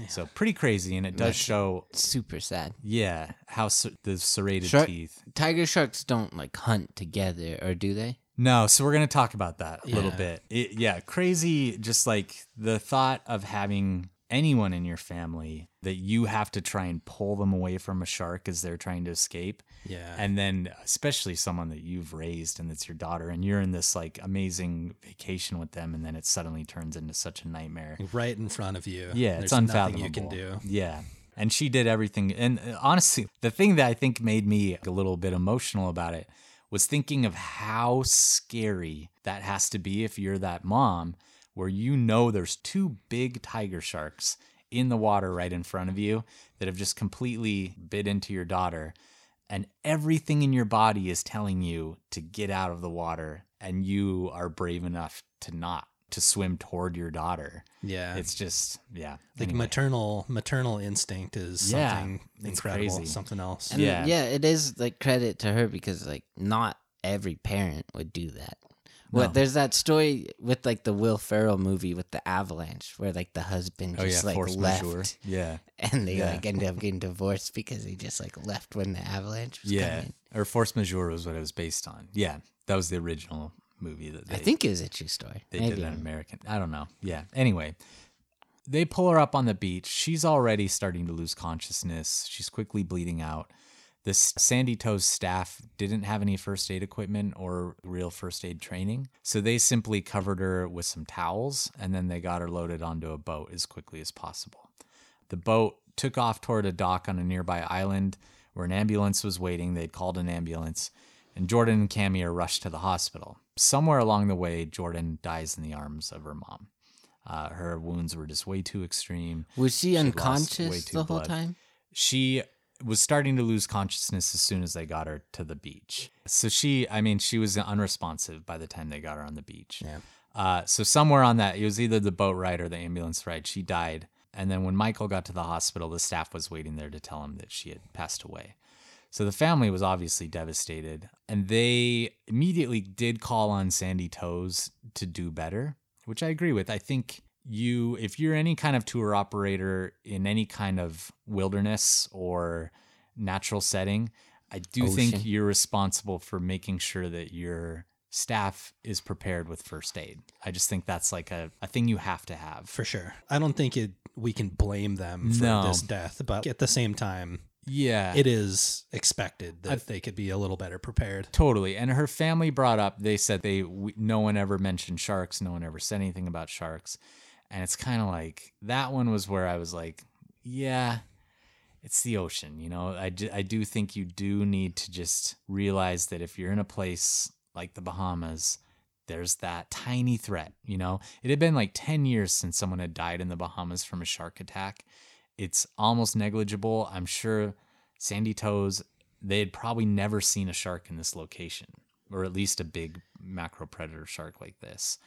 A: So pretty crazy, and it does
C: That's-
A: show,
C: Super sad.
A: yeah, how ser- the serrated
C: Shark-
A: teeth.
C: Tiger sharks don't like hunt together, or do they?
A: No, so we're gonna talk about that a little
B: Yeah.
A: bit. It, yeah, crazy. Just like the thought of having anyone in your family that you have to try and pull them away from a shark as they're trying to escape,
B: Yeah.
A: and then especially someone that you've raised and it's your daughter, and you're in this like amazing vacation with them, and then it suddenly turns into such a nightmare.
B: right in front of you.
A: Yeah, it's
B: There's nothing
A: unfathomable.
B: you can do.
A: Yeah. And she did everything. And uh, honestly, the thing that I think made me a little bit emotional about it was thinking of how scary that has to be if you're that mom where you know there's two big tiger sharks in the water right in front of you that have just completely bit into your daughter and everything in your body is telling you to get out of the water and you are brave enough to not to swim toward your daughter
B: Yeah.
A: it's just yeah
B: like
A: Anyway.
B: maternal maternal instinct is
A: Yeah,
B: something
A: it's
B: incredible,
A: crazy.
B: something else.
C: And
A: Yeah.
C: yeah, it is like credit to her because like not every parent would do that. What
A: No.
C: there's that story with like the Will Ferrell movie with the avalanche where like the husband
A: oh
C: just
A: yeah
C: like left
A: majeure. yeah.
C: And they
A: Yeah.
C: like ended up getting divorced because he just like left when the avalanche was
A: yeah.
C: coming.
A: or force majeure was what it was based on. Yeah. That was the original movie that they,
C: I think it was a true story.
A: they
C: Maybe
A: did an american i don't know. Yeah. Anyway they pull her up on the beach. She's already starting to lose consciousness. She's quickly bleeding out this sandy toes staff didn't have any first aid equipment or real first aid training so they simply covered her with some towels and then they got her loaded onto a boat as quickly as possible The boat took off toward a dock on a nearby island where an ambulance was waiting. They'd called an ambulance, and Jordan and Cammy are rushed to the hospital. Somewhere along the way, Jordan dies in the arms of her mom. Uh, her wounds were just way too extreme.
C: Was she,
A: way
C: unconscious the whole
A: blood.
C: time?
A: She was starting to lose consciousness as soon as they got her to the beach. So she, I mean, she was unresponsive by the time they got her on the beach.
B: Yeah.
A: Uh, so somewhere on that, it was either the boat ride or the ambulance ride. She died, and then when Michael got to the hospital, the staff was waiting there to tell him that she had passed away. So the family was obviously devastated, and they immediately did call on Sandy Toes to do better, which I agree with. I think you, if you're any kind of tour operator in any kind of wilderness or natural setting, I do think you're responsible for making sure that your staff is prepared with first aid. I just think that's like a, a thing you have to have.
B: For sure. I don't think it we can blame them for
A: No.
B: this death, but at the same time,
A: Yeah.
B: it is expected that
A: I've-
B: they could be a little better prepared.
A: Totally. And her family brought up, they said they, we, no one ever mentioned sharks. No one ever said anything about sharks. And it's kind of like, that one was where I was like, yeah, it's the ocean. You know, I, d- I do think you do need to just realize that if you're in a place like the Bahamas, there's that tiny threat. You know, it had been like 10 years since someone had died in the Bahamas from a shark attack. It's almost negligible. I'm sure Sandy Toes, they had probably never seen a shark in this location, or at least a big macro predator shark like this.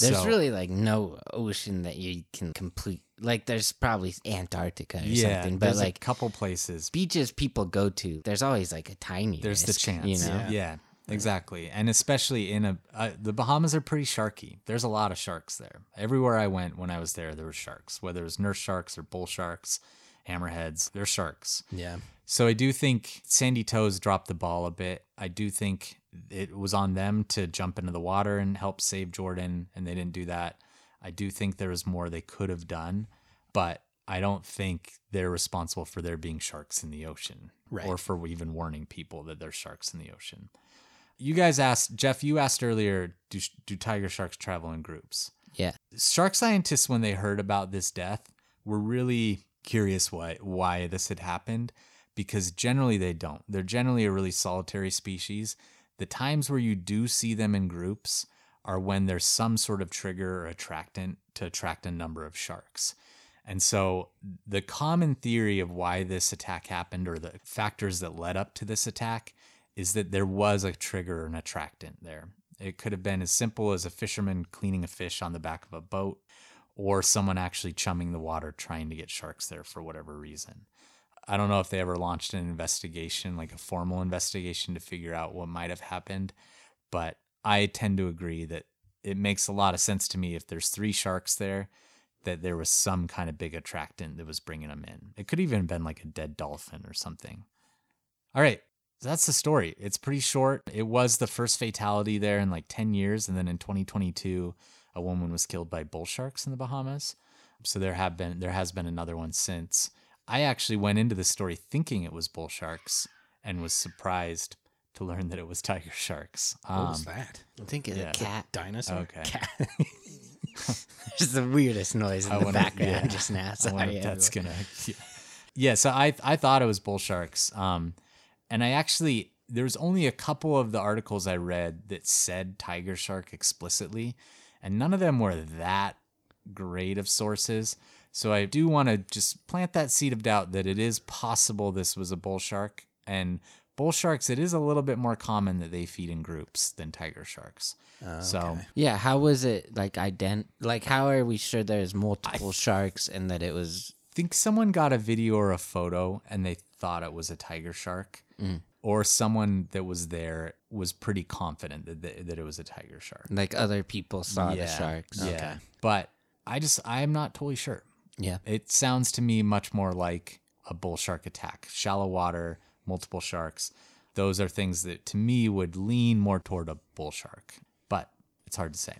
C: There's
A: So-
C: really like no ocean that you can complete. Like there's probably Antarctica or
A: yeah,
C: something, but like
A: a couple places.
C: beaches people go to, there's always like a tiny.
A: There's the chance,
C: you know.
B: Yeah.
A: yeah, exactly, and especially in a uh, the Bahamas are pretty sharky. There's a lot of sharks there. Everywhere I went when I was there, there were sharks. Whether it was nurse sharks or bull sharks, hammerheads, they're sharks.
B: Yeah.
A: So I do think Sandy Toes dropped the ball a bit. I do think it was on them to jump into the water and help save Jordan, and they didn't do that. I do think there was more they could have done, but I don't think they're responsible for there being sharks in the ocean
B: Right.
A: or for even warning people that there's sharks in the ocean. You guys asked, Jeff, you asked earlier, do, do tiger sharks travel in groups?
C: Yeah.
A: Shark scientists, when they heard about this death, were really curious why, why this had happened because generally they don't. They're generally a really solitary species. The times where you do see them in groups are when there's some sort of trigger or attractant to attract a number of sharks. And so the common theory of why this attack happened or the factors that led up to this attack is that there was a trigger or an attractant there. It could have been as simple as a fisherman cleaning a fish on the back of a boat or someone actually chumming the water trying to get sharks there for whatever reason. I don't know if they ever launched an investigation, like a formal investigation to figure out what might have happened, but I tend to agree that it makes a lot of sense to me if there's three sharks there that there was some kind of big attractant that was bringing them in. It could even have been like a dead dolphin or something. All right, that's the story. It's pretty short. It was the first fatality there in like 10 years. And then in 2022, a woman was killed by bull sharks in the Bahamas. So there have been there has been another one since. I actually went into the story thinking it was bull sharks and was surprised to learn that it was tiger sharks.
B: What was
A: Um,
B: that?
C: I think it's
A: yeah.
C: a cat.
B: Dinosaur?
A: okay.
B: Cat.
C: It's the weirdest noise in
A: I
C: the
A: wonder-
C: background
A: yeah.
C: just now.
A: I
C: Sorry,
A: wonder if that's gonna. Yeah. yeah, so I I thought it was bull sharks. Um, and I actually there's only a couple of the articles I read that said tiger shark explicitly, and none of them were that great of sources. So I do want to just plant that seed of doubt that it is possible this was a bull shark. And bull sharks, it is a little bit more common that they feed in groups than tiger sharks. Oh, so
B: okay.
C: Yeah, how was it like ident? Like, how are we sure there's multiple sharks and that it was?
A: think someone got a video or a photo and they thought it was a tiger shark, mm. or someone that was there was pretty confident that th- that it was a tiger shark.
C: Like other people saw the sharks.
A: Yeah, but I just I am not totally sure.
C: Yeah.
A: It sounds to me much more like a bull shark attack, shallow water, multiple sharks. Those are things that to me would lean more toward a bull shark, but it's hard to say.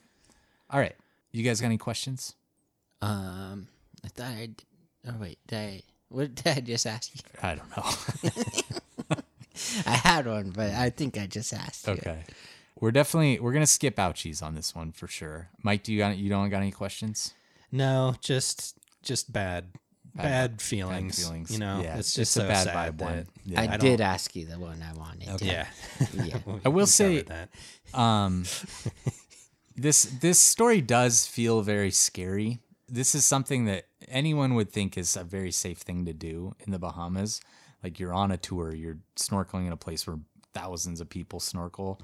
A: All right, you guys got any questions?
C: Um, I thought I. d- Oh wait, did I? What did I just ask you?
A: I don't know.
C: I had one, but I think I just asked you.
A: Okay. We're definitely we're gonna skip ouchies on this one for sure. Mike, do you got you don't got any questions?
B: No, just just bad, bad,
A: Bad
B: feelings.
A: feelings.
B: You know,
A: Yeah,
B: it's
A: it's
B: just
A: a
B: so
A: bad
B: sad
A: vibe
B: that-
A: one. Yeah.
C: I,
B: I
C: did ask you the one I wanted.
B: Yeah,
C: Yeah.
A: I will say-
B: that.
A: Um this this story does feel very scary. This is something that anyone would think is a very safe thing to do in the Bahamas. Like you're on a tour, you're snorkeling in a place where thousands of people snorkel.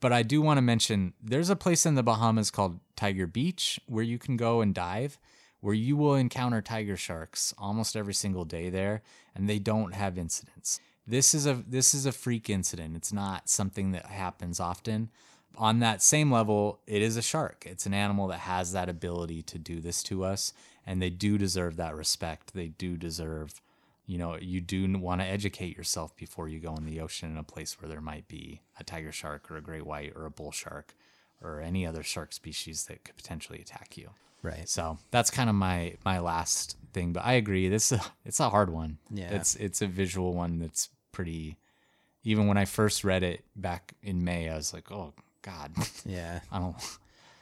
A: But I do want to mention there's a place in the Bahamas called Tiger Beach where you can go and dive, where you will encounter tiger sharks almost every single day there, and they don't have incidents. This is a this is a freak incident. It's not something that happens often. On that same level, it is a shark. It's an animal that has that ability to do this to us, and they do deserve that respect. They do deserve you know, you do want to educate yourself before you go in the ocean in a place where there might be a tiger shark or a great white or a bull shark or any other shark species that could potentially attack you.
B: Right.
A: So that's kind of my my last thing. But I agree, this is it's a hard one.
B: Yeah.
A: it's it's a visual one that's pretty. Even when I first read it back in May, I was like, oh God,
B: Yeah.
A: I don't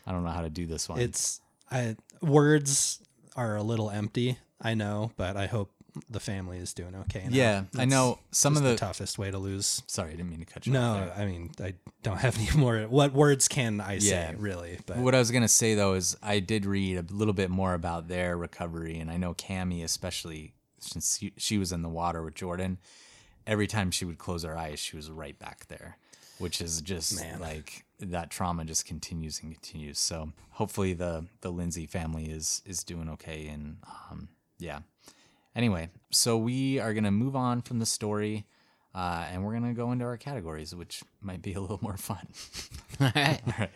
A: I don't know how to do this one.
B: It's I words are a little empty, I know, but I hope the family is doing okay. Now.
A: yeah, I know some of
B: just
A: the.
B: toughest way to lose.
A: sorry, I didn't mean to cut you.
B: No,
A: there.
B: I mean I don't have any more. What words can I say really? But
A: What I was gonna say though is I did read a little bit more about their recovery, and I know Cammy, especially since she, she was in the water with Jordan, every time she would close her eyes, she was right back there, which is just
B: Man.
A: like that trauma just continues and continues. So hopefully the the Lindsey family is is doing okay, and um, yeah. Anyway, so we are gonna move on from the story. Uh, and we're gonna go into our categories, which might be a little more fun.
C: All right.
A: All right.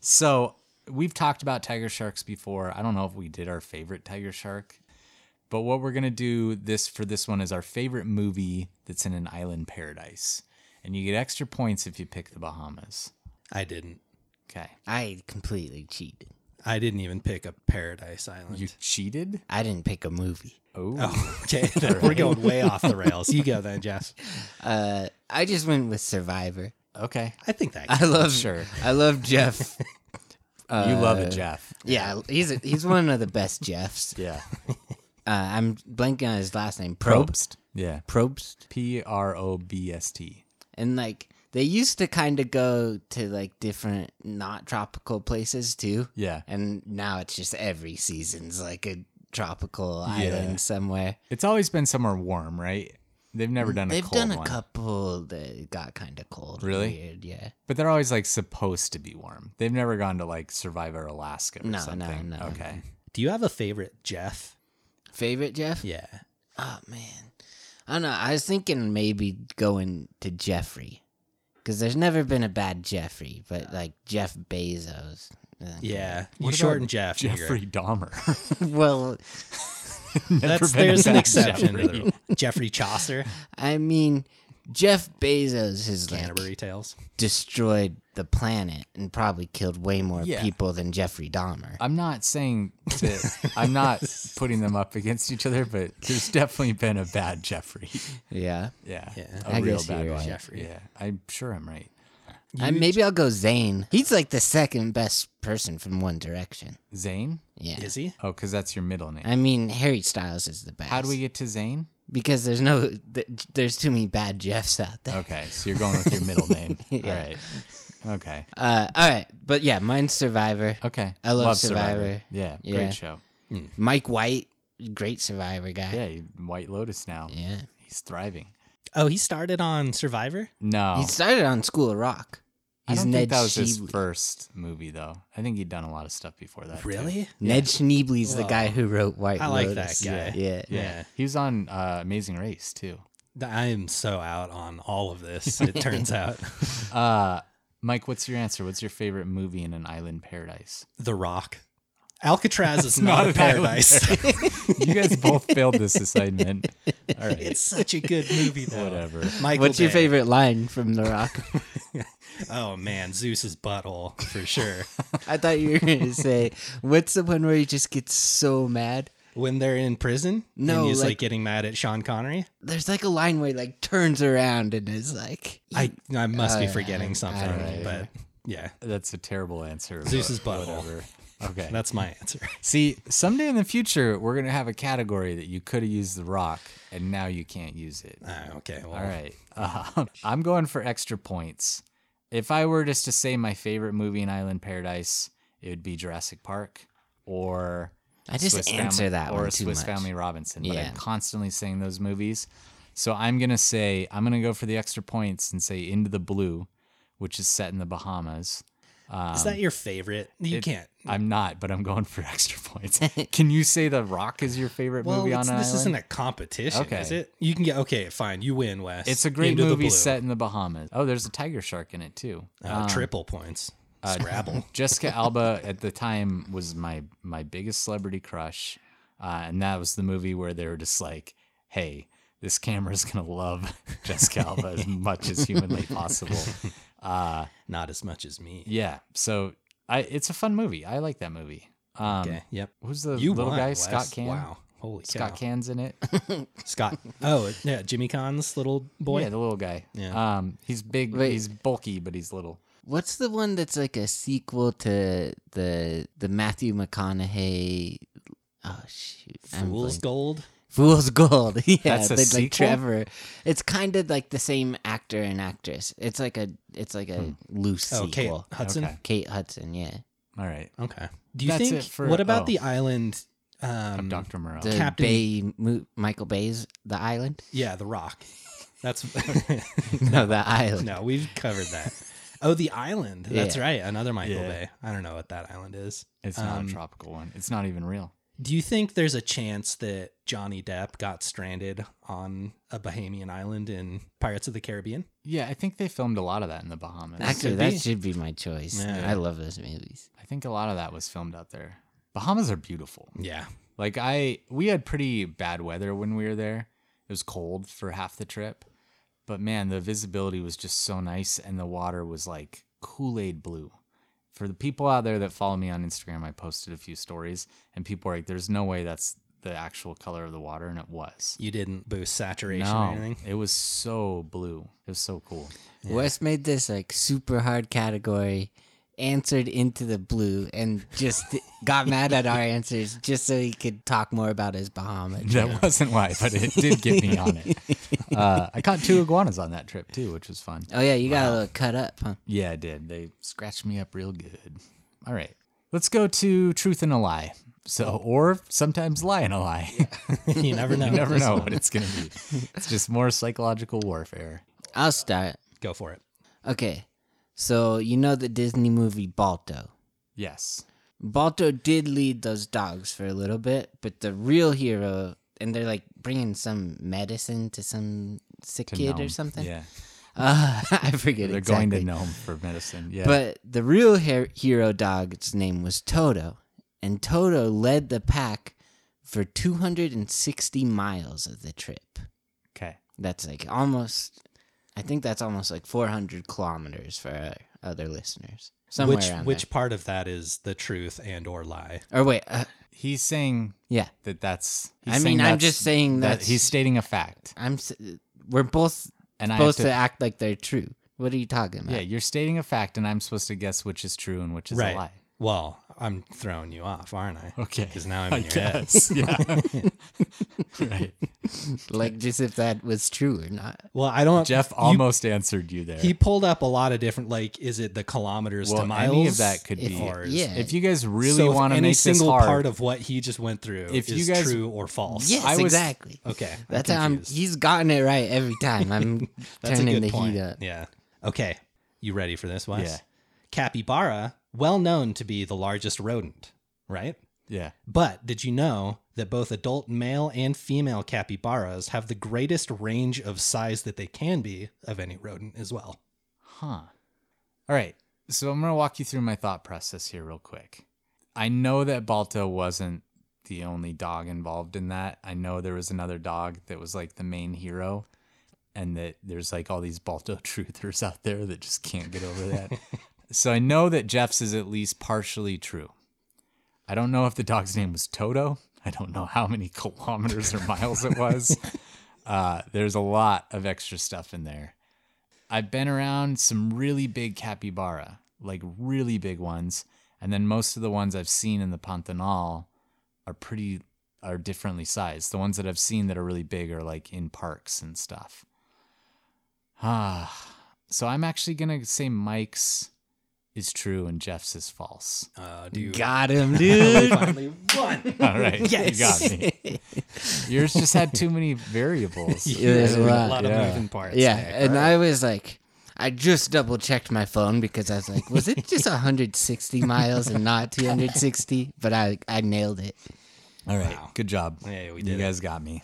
A: So we've talked about tiger sharks before. I don't know if we did our favorite tiger shark, but what we're gonna do this for this one is our favorite movie that's in an island paradise, and you get extra points if you pick the Bahamas.
B: I didn't.
A: Okay.
C: I completely cheated.
B: I didn't even pick a Paradise Island.
A: You cheated?
C: I didn't pick a movie.
A: Oh.
B: Oh, okay. We're going way off the rails. You go then, Jeff.
C: Uh, I just went with Survivor.
A: Okay.
B: I think that.
C: I love
A: Sure.
C: I love Jeff.
A: you love
C: Uh,
A: it, Jeff.
C: Yeah, he's a, he's one of the best Jeffs.
A: Yeah.
C: Uh, I'm blanking on his last name. Probst.
A: Yeah.
C: Probst.
A: P R O B S T.
C: And like they used to kind of go to like different not tropical places too.
A: Yeah.
C: And now it's just every season's like a tropical
A: Yeah.
C: island somewhere.
A: It's always been somewhere warm, right? They've never mm, done a
C: They've
A: cold
C: done a
A: one.
C: couple that got kind of cold.
A: Really?
C: Weird, yeah.
A: But they're always like supposed to be warm. They've never gone to like Survivor Alaska or
C: No, no,
A: something.
C: no,
A: Okay.
B: Do you have a favorite Jeff?
C: Favorite Jeff?
B: Yeah.
C: Oh man, I don't know. I was thinking maybe going to Jeffrey, because there's never been a bad Jeffrey, but like Jeff Bezos. uh,
B: Yeah. You
A: What
B: shorten
A: about
B: Jeff.
A: Jeffrey
B: Nigger.
A: Dahmer.
C: well,
A: Never
B: That's
A: been a
B: there's an exception.
A: Jeffrey.
B: Geoffrey Chaucer.
C: I mean, Jeff Bezos has like
B: Canterbury Tales.
C: destroyed the planet and probably killed way more
A: Yeah.
C: people than Jeffrey Dahmer.
A: I'm not saying that I'm not putting them up against each other, but there's definitely been a bad Jeffrey.
C: yeah.
A: Yeah.
B: Yeah.
A: A
C: I
A: real
C: guess
A: bad
C: you're right.
B: Jeffrey.
A: Yeah. I'm sure I'm right.
C: I, maybe I'll go Zane. He's like the second best person from One Direction.
A: Zane?
C: Yeah.
B: Is he?
A: Oh, because that's your middle name.
C: I mean, Harry Styles is the best.
A: How do we get to Zane?
C: Because there's no, there's too many bad Jeffs out there.
A: Okay, so you're going with your middle name.
C: Yeah.
A: All right. Okay.
C: Uh, all right, but yeah, mine's Survivor.
A: Okay.
C: I love Survivor.
A: Yeah,
C: Yeah.
A: great show.
C: Mike White, great Survivor guy.
A: Yeah, White Lotus now.
C: Yeah.
A: He's thriving.
B: Oh, he started on Survivor?
A: No.
C: He started on School of Rock.
A: I don't
C: Ned
A: think that was his
C: Schneebly.
A: first movie though. I think he'd done a lot of stuff before that. too.
B: Really?
C: Ned Schneebly's the guy who wrote White
B: I like
C: Lotus.
B: that guy.
C: Yeah.
A: Yeah.
B: Yeah.
A: He was on uh, Amazing Race too.
B: I am so out on all of this, it turns out.
A: Uh, Mike, what's your answer? What's your favorite movie in an island paradise?
B: The Rock. Alcatraz is
A: not
B: not, a
A: an island
B: paradise.
A: You guys both failed this assignment. All right.
B: it's such a good movie, though.
A: Whatever.
B: Michael
C: What's your
B: Bay.
C: favorite line from The Rock?
B: Oh man, Zeus's butthole for sure.
C: I thought you were going to say, what's the one where he just gets so mad?
B: when they're in prison,
C: No,
B: and he's like,
C: like-
B: getting mad at Sean Connery.
C: There's like a line where he like turns around and is like,
B: I I must be
C: Uh,
B: forgetting
C: I-
B: something,
C: I-
B: but yeah,
A: That's a terrible answer.
B: Zeus's
A: but
B: butthole.
A: Whatever. Okay.
B: that's my answer.
A: See, someday in the future, we're gonna have a category that you could have used the rock, and now you can't use it.
B: Ah, okay, well,
A: All right. Uh, I'm going for extra points. If I were just to say my favorite movie in Island Paradise, it would be Jurassic Park or
C: I just
A: Swiss
C: answer
A: Family,
C: that
A: or
C: one too
A: Swiss
C: much.
A: Family Robinson. But
C: Yeah.
A: I'm constantly saying those movies. So I'm gonna say I'm gonna go for the extra points and say Into the Blue, which is set in the Bahamas.
B: Is that your favorite? You
A: Um, it-
B: can't.
A: I'm not, but I'm going for extra points. Can you say The Rock is your favorite
B: Well,
A: movie on an
B: this
A: island?
B: isn't a competition,
A: Okay.
B: is it? You can get okay, fine. You win, Wes.
A: It's a great
B: Into
A: movie set in the Bahamas. Oh, there's a tiger shark in it too.
B: Uh, triple points. Scrabble.
A: Jessica Alba at the time was my my biggest celebrity crush, uh, and that was the movie where they were just like, "Hey, this camera's gonna love Jessica Alba as much as humanly possible." Uh,
B: Not as much as me.
A: yeah, so I it's a fun movie. I like that movie. Um,
B: Okay. Yep.
A: Who's the
B: You
A: little
B: won,
A: guy?
B: Wes.
A: Scott Caan.
B: Wow. Holy
A: Scott
B: cow.
A: Caan's in it.
B: Scott. Oh, yeah. Jimmy Caan's little boy.
A: Yeah, the little guy.
B: Yeah.
A: Um, he's big.
C: Wait.
A: He's bulky, but he's little.
C: What's the one that's like a sequel to the the Matthew McConaughey? Oh shoot, I'm
B: Fool's Gold.
C: Fool's Gold. yeah,
A: That's a
C: they-
A: sequel?
C: like Trevor. It's kind of like the same actor and actress. It's like a it's like a loose
B: Oh, Kate
C: sequel.
B: Hudson.
A: Okay.
C: Kate Hudson, yeah.
A: All right.
B: Okay. Do you
A: That's
B: think?
A: it for-
B: what about
A: oh.
B: the island? Um,
A: Dr. Moreau.
C: The
B: Captain-
C: Bay Mo- Michael Bay's The Island.
B: Yeah, The Rock. That's
C: no, The Island.
B: no. We've covered that. Oh, the island. That's
C: Yeah.
B: right. Another Michael
A: Yeah.
B: Bay. I don't know what that island is.
A: It's not
B: Um,
A: a tropical one. It's not even real.
B: Do you think there's a chance that Johnny Depp got stranded on a Bahamian island in Pirates of the Caribbean?
A: Yeah, I think they filmed a lot of that in the Bahamas.
C: Actually,
B: could
C: that
B: be.
C: should be my choice.
B: Yeah.
C: I love those movies.
A: I think a lot of that was filmed out there. Bahamas are beautiful.
B: Yeah.
A: Like I we had pretty bad weather when we were there. It was cold for half the trip. But man, the visibility was just so nice and the water was like Kool-Aid blue. For the people out there that follow me on Instagram, I posted a few stories, and people were like, "There's no way that's the actual color of the water," and it was.
B: You didn't boost saturation or anything.
A: it was so blue. It was so cool.
C: Wes made this like super hard category, answered into the blue, and just got mad at our answers just so he could talk more about his Bahama. trip.
A: That wasn't why, but it did get me on it. Uh, I caught two iguanas on that trip too, which was fun.
C: Oh yeah, you got a little cut up, huh?
A: Yeah, I did. They scratched me up real good. All right. Let's go to truth and a lie. So, or sometimes lie and a lie.
B: you never know.
A: you never know what it's going to be. It's just more psychological warfare.
C: I'll start.
B: Go for it.
C: Okay, so you know the Disney movie Balto.
A: Yes.
C: Balto did lead those dogs for a little bit, but the real hero, and they're like bringing some medicine to some sick
A: To
C: kid or something.
A: Yeah.
C: Uh, I forget
A: They're
C: exactly.
A: going to Nome for medicine. Yeah.
C: But the real her- hero dog's name was Toto, and Toto led the pack for 260 miles of the trip.
A: okay.
C: That's like almost, I think that's almost like 400 kilometers for our other listeners. Somewhere
B: which
C: around
B: which part of that is the truth and or lie?
C: Or wait, uh,
A: He's saying
C: yeah.
A: that that's. He's
C: I
A: saying
C: mean, I'm just saying
A: that he's stating a fact.
C: I'm. We're both
A: And I
C: supposed
A: to,
C: to, act like they're true. What are you talking about?
A: Yeah, you're stating a fact, and I'm supposed to guess which is true and which is
B: right.
A: a lie.
B: Well, I'm throwing you off, aren't I?
A: Okay.
B: Because now I'm
A: I
B: in your head.
A: guess. Yeah. right.
C: Like just if that was true or not.
B: Well, I don't.
A: Jeff
B: you-
A: almost answered you there.
B: He pulled up a lot of different. Like, is it the kilometers
A: well,
B: to miles?
A: any of that could
C: If-
A: be.
B: Or
C: yeah.
A: If you guys really
B: so
A: want to
B: any
A: make this
B: single
A: hard,
B: part of what he just went through
A: If
B: is
A: you guys-
B: true or false.
C: Yes,
A: I was-
C: exactly.
B: Okay. I'm
C: That's how I'm. He's gotten it right every time. I'm
B: That's a
C: turning
B: good
C: the
B: point.
C: heat up.
B: Yeah. Okay. You ready for this, Wes?
A: Yeah.
B: Capybara, well known to be the largest rodent, right?
A: yeah,
B: But did you know that both adult male and female capybaras have the greatest range of size that they can be of any rodent as well?
A: huh. All right. So I'm gonna walk you through my thought process here real quick. I know that Balto wasn't the only dog involved in that. I know there was another dog that was like the main hero, and that there's like all these Balto truthers out there that just can't get over that. so I know that Jeff's is at least partially true. I don't know if the dog's name was Toto. I don't know how many kilometers or miles it was. Uh, there's a lot of extra stuff in there. I've been around some really big capybara, like really big ones, and then most of the ones I've seen in the Pantanal are pretty are differently sized. The ones that I've seen that are really big are like in parks and stuff. Ah, so I'm actually gonna say Mike's is true and Jeff's is false.
B: Uh, do you
C: Got him,
B: we
C: dude.
B: finally won?
A: All right,
B: Yes.
A: you got me. Yours just had too many variables.
C: Yeah, there's a
B: a
C: lot.
B: lot
A: Yeah.
B: of moving parts.
C: yeah,
B: Nick.
C: and I was like, I just double checked my phone because I was like, was it just 160 miles and not 260? But I I nailed it.
A: All right,
B: Wow.
A: good job.
B: Yeah, we
A: You
B: did it.
A: guys got me.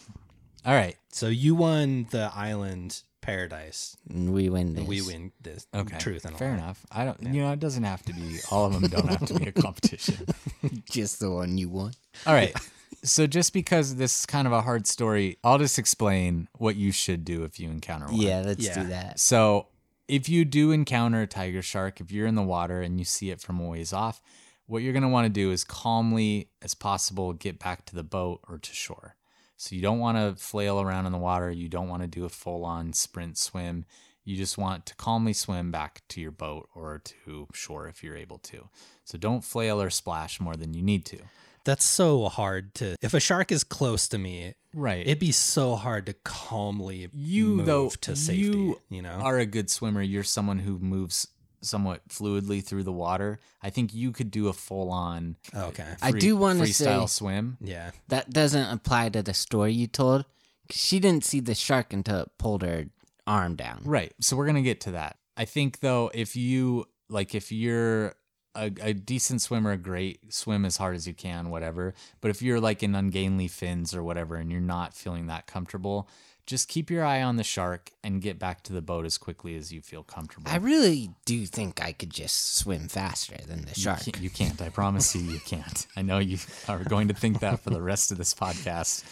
A: All right.
B: So you won the island paradise.
C: And we win this.
B: And we win this.
A: Okay.
B: Truth and
A: fair
B: all.
A: enough. I don't. You know, it doesn't have to be. All of them don't have to be a competition.
C: Just the one you won.
A: All right. So just because this is kind of a hard story, I'll just explain what you should do if you encounter one.
C: Yeah, let's
B: Yeah.
C: do that.
A: So if you do encounter a tiger shark, if you're in the water and you see it from a ways off, what you're going to want to do is calmly as possible get back to the boat or to shore. So you don't want to flail around in the water. You don't want to do a full on sprint swim. You just want to calmly swim back to your boat or to shore if you're able to. So don't flail or splash more than you need to.
B: That's so hard to. If a shark is close to me,
A: Right.
B: it'd be so hard to calmly
A: you
B: move
A: though
B: to safety.
A: you
B: You, know,
A: are a good swimmer you're someone who moves somewhat fluidly through the water i think you could do a full on oh,
B: okay.
C: I do wanna
A: freestyle
C: say-
A: swim
B: Yeah,
C: That doesn't apply to the story you told. 'cause She didn't see the shark until it pulled her arm down.
A: right so we're gonna get to that i think though if you like if you're a, a decent swimmer a great swim as hard as you can whatever but if you're like in ungainly fins or whatever and you're not feeling that comfortable just keep your eye on the shark and get back to the boat as quickly as you feel comfortable
C: I really do think I could just swim faster than the shark.
A: You can't, you can't. I promise you, you can't. I know you are going to think that for the rest of this podcast,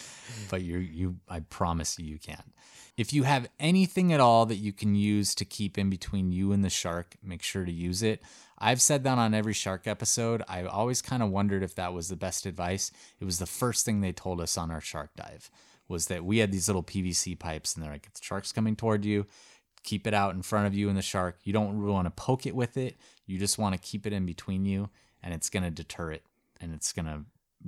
A: but you, you, I promise you, you can't. If you have anything at all that you can use to keep in between you and the shark, make sure to use it. I've said that on every shark episode. I always kind of wondered if that was the best advice. It was the first thing they told us on our shark dive was that we had these little PVC pipes and they're like, if the shark's coming toward you, keep it out in front of you and the shark. You don't really want to poke it with it. You just want to keep it in between you and it's going to deter it and it's going to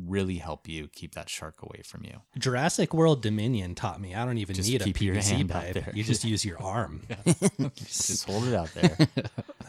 A: really help you keep that shark away from you.
B: Jurassic World Dominion taught me I don't even
A: Just
B: need a PVC pipe.
A: there.
B: You just use your arm.
A: Just hold it out there.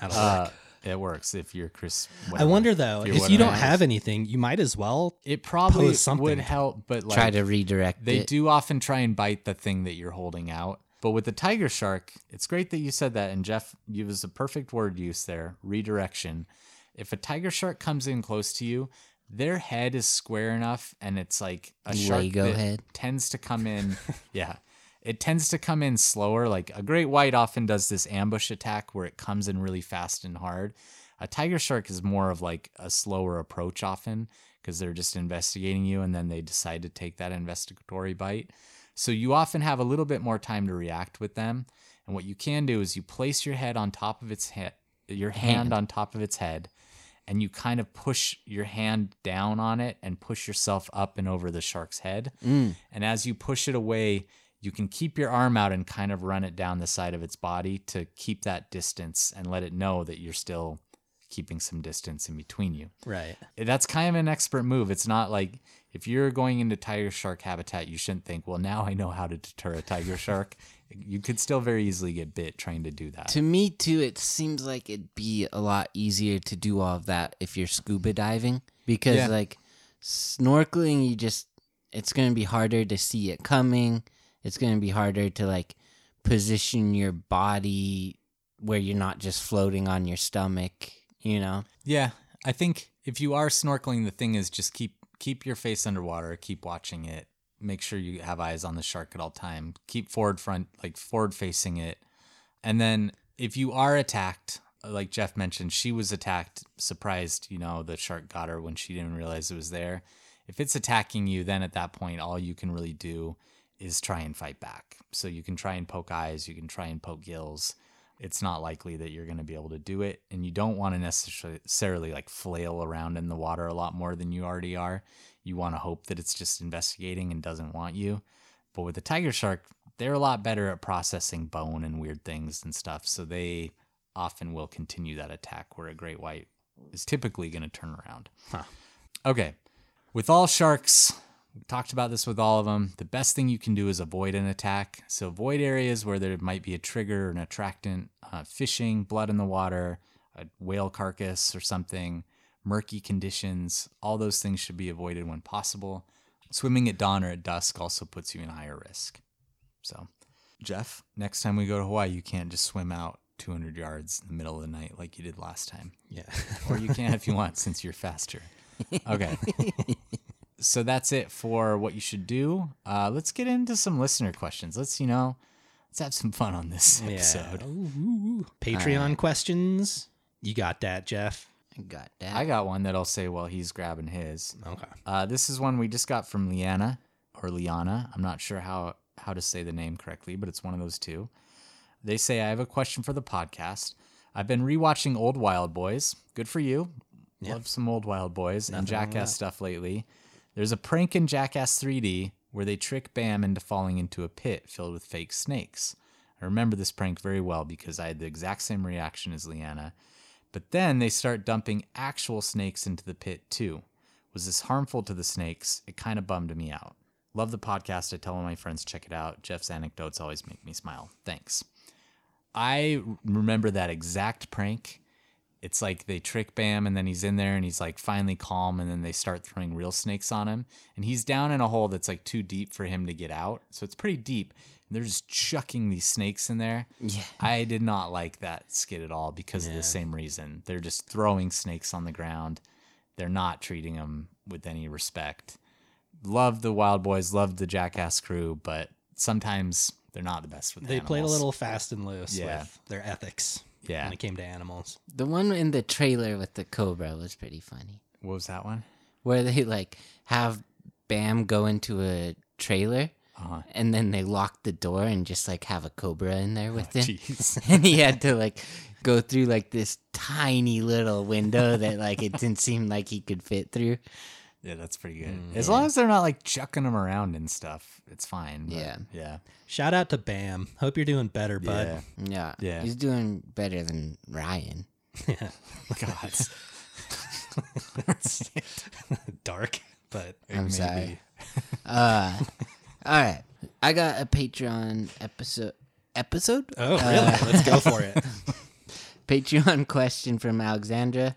A: Uh. It works if you're Chris.
B: I wonder though,
A: you're
B: if you don't have anything, you might as well.
A: It probably
B: pose something.
A: would help, but like
C: Try to redirect
A: they
C: it.
A: do often try and bite the thing that you're holding out. But with the tiger shark, it's great that you said that. And Jeff, you was a perfect word use there redirection. If a tiger shark comes in close to you, their head is square enough and it's like a shark
C: Lego
A: that
C: head.
A: tends to come in. yeah. It tends to come in slower. Like a great white often does this ambush attack where it comes in really fast and hard. A tiger shark is more of like a slower approach often because they're just investigating you and then they decide to take that investigatory bite. So you often have a little bit more time to react with them. And what you can do is you place your head on top of its head, your hand
C: Hand.
A: on top of its head, and you kind of push your hand down on it and push yourself up and over the shark's head.
C: Mm.
A: And as you push it away, you can keep your arm out and kind of run it down the side of its body to keep that distance and let it know that you're still keeping some distance in between you.
B: Right.
A: Eh, that's kind of an expert move. It's not like if you're going into tiger shark habitat, you shouldn't think, well, now I know how to deter a tiger shark. You could still very easily get bit trying to do that.
C: To me, too, it seems like it'd be a lot easier to do all of that if you're scuba diving because,
A: Yeah.
C: like, snorkeling, you just, it's going to be harder to see it coming. It's going to be harder to, like, position your body where you're not just floating on your stomach, you know?
A: Yeah, I think if you are snorkeling, the thing is just keep keep your face underwater, keep watching it, make sure you have eyes on the shark at all time, keep forward front, like forward facing it, and then if you are attacked, like Jeff mentioned, she was attacked, surprised, you know, the shark got her when she didn't realize it was there. If it's attacking you, then at that point, all you can really do is try and fight back. So you can try and poke eyes, you can try and poke gills. It's not likely that you're going to be able to do it and you don't want to necessarily like flail around in the water a lot more than you already are. You want to hope that it's just investigating and doesn't want you. But with the tiger shark they're a lot better at processing bone and weird things and stuff so they often will continue that attack where a great white is typically going to turn around.
B: Huh.
A: okay. With all sharks talked about this with all of them. The best thing you can do is avoid an attack. So avoid areas where there might be a trigger, an attractant, uh, fishing, blood in the water, a whale carcass or something, murky conditions. All those things should be avoided when possible. Swimming at dawn or at dusk also puts you in higher risk. So, Jeff, next time we go to Hawaii, you can't just swim out 200 yards in the middle of the night like you did last time.
B: Yeah.
A: Or you can if you want, since you're faster. Okay. So that's it for what you should do. Uh, let's get into some listener questions. Let's, you know, let's have some fun on this
B: yeah.
A: episode.
B: Ooh, ooh, ooh. Patreon questions. You got that, Jeff?
C: I got that.
A: I got one that I'll say while he's grabbing his.
B: Okay.
A: Uh, this is one we just got from Liana or Liana. I'm not sure how how to say the name correctly, but it's one of those two. They say I have a question for the podcast. I've been rewatching old Wildboyz. Good for you.
B: Yeah.
A: Love some old Wildboyz and
B: Nothing wrong with
A: Jackass stuff lately. There's a prank in Jackass 3D where they trick Bam into falling into a pit filled with fake snakes. I remember this prank very well because I had the exact same reaction as Leanna. But then they start dumping actual snakes into the pit too. Was this harmful to the snakes? It kind of bummed me out. Love the podcast. I tell all my friends check it out. Jeff's anecdotes always make me smile. Thanks. I remember that exact prank. It's like they trick Bam and then he's in there and he's like finally calm and then they start throwing real snakes on him and he's down in a hole that's like too deep for him to get out. So it's pretty deep. And they're just chucking these snakes in there.
C: Yeah.
A: I did not like that skit at all because of the same reason. They're just throwing snakes on the ground. They're not treating them with any respect. Love the Wildboyz, love the Jackass crew, but sometimes they're not the best with
B: They played a little fast and loose
A: Yeah.
B: with their ethics
A: Yeah.
B: when it came to animals.
C: The one in the trailer with the cobra was pretty funny.
A: What was that one?
C: Where they like have Bam go into a trailer
A: Uh-huh.
C: and then they locked the door and just like have a cobra in there with him. And he had to like go through like this tiny little window that like it didn't seem like he could fit through.
A: Yeah, that's pretty good. as long as they're not like chucking them around and stuff, it's fine. but
C: Yeah.
A: Yeah.
B: Shout out to Bam. Hope you're doing better, bud.
A: Yeah.
C: Yeah,
A: Yeah.
C: he's doing better than Ryan. Yeah.
A: God.
B: Dark, but
C: I'm
A: Maybe.
C: sorry. Uh, all right, I got a Patreon episode. Episode?
B: oh really? Let's go for it.
C: Patreon question from Alexandra.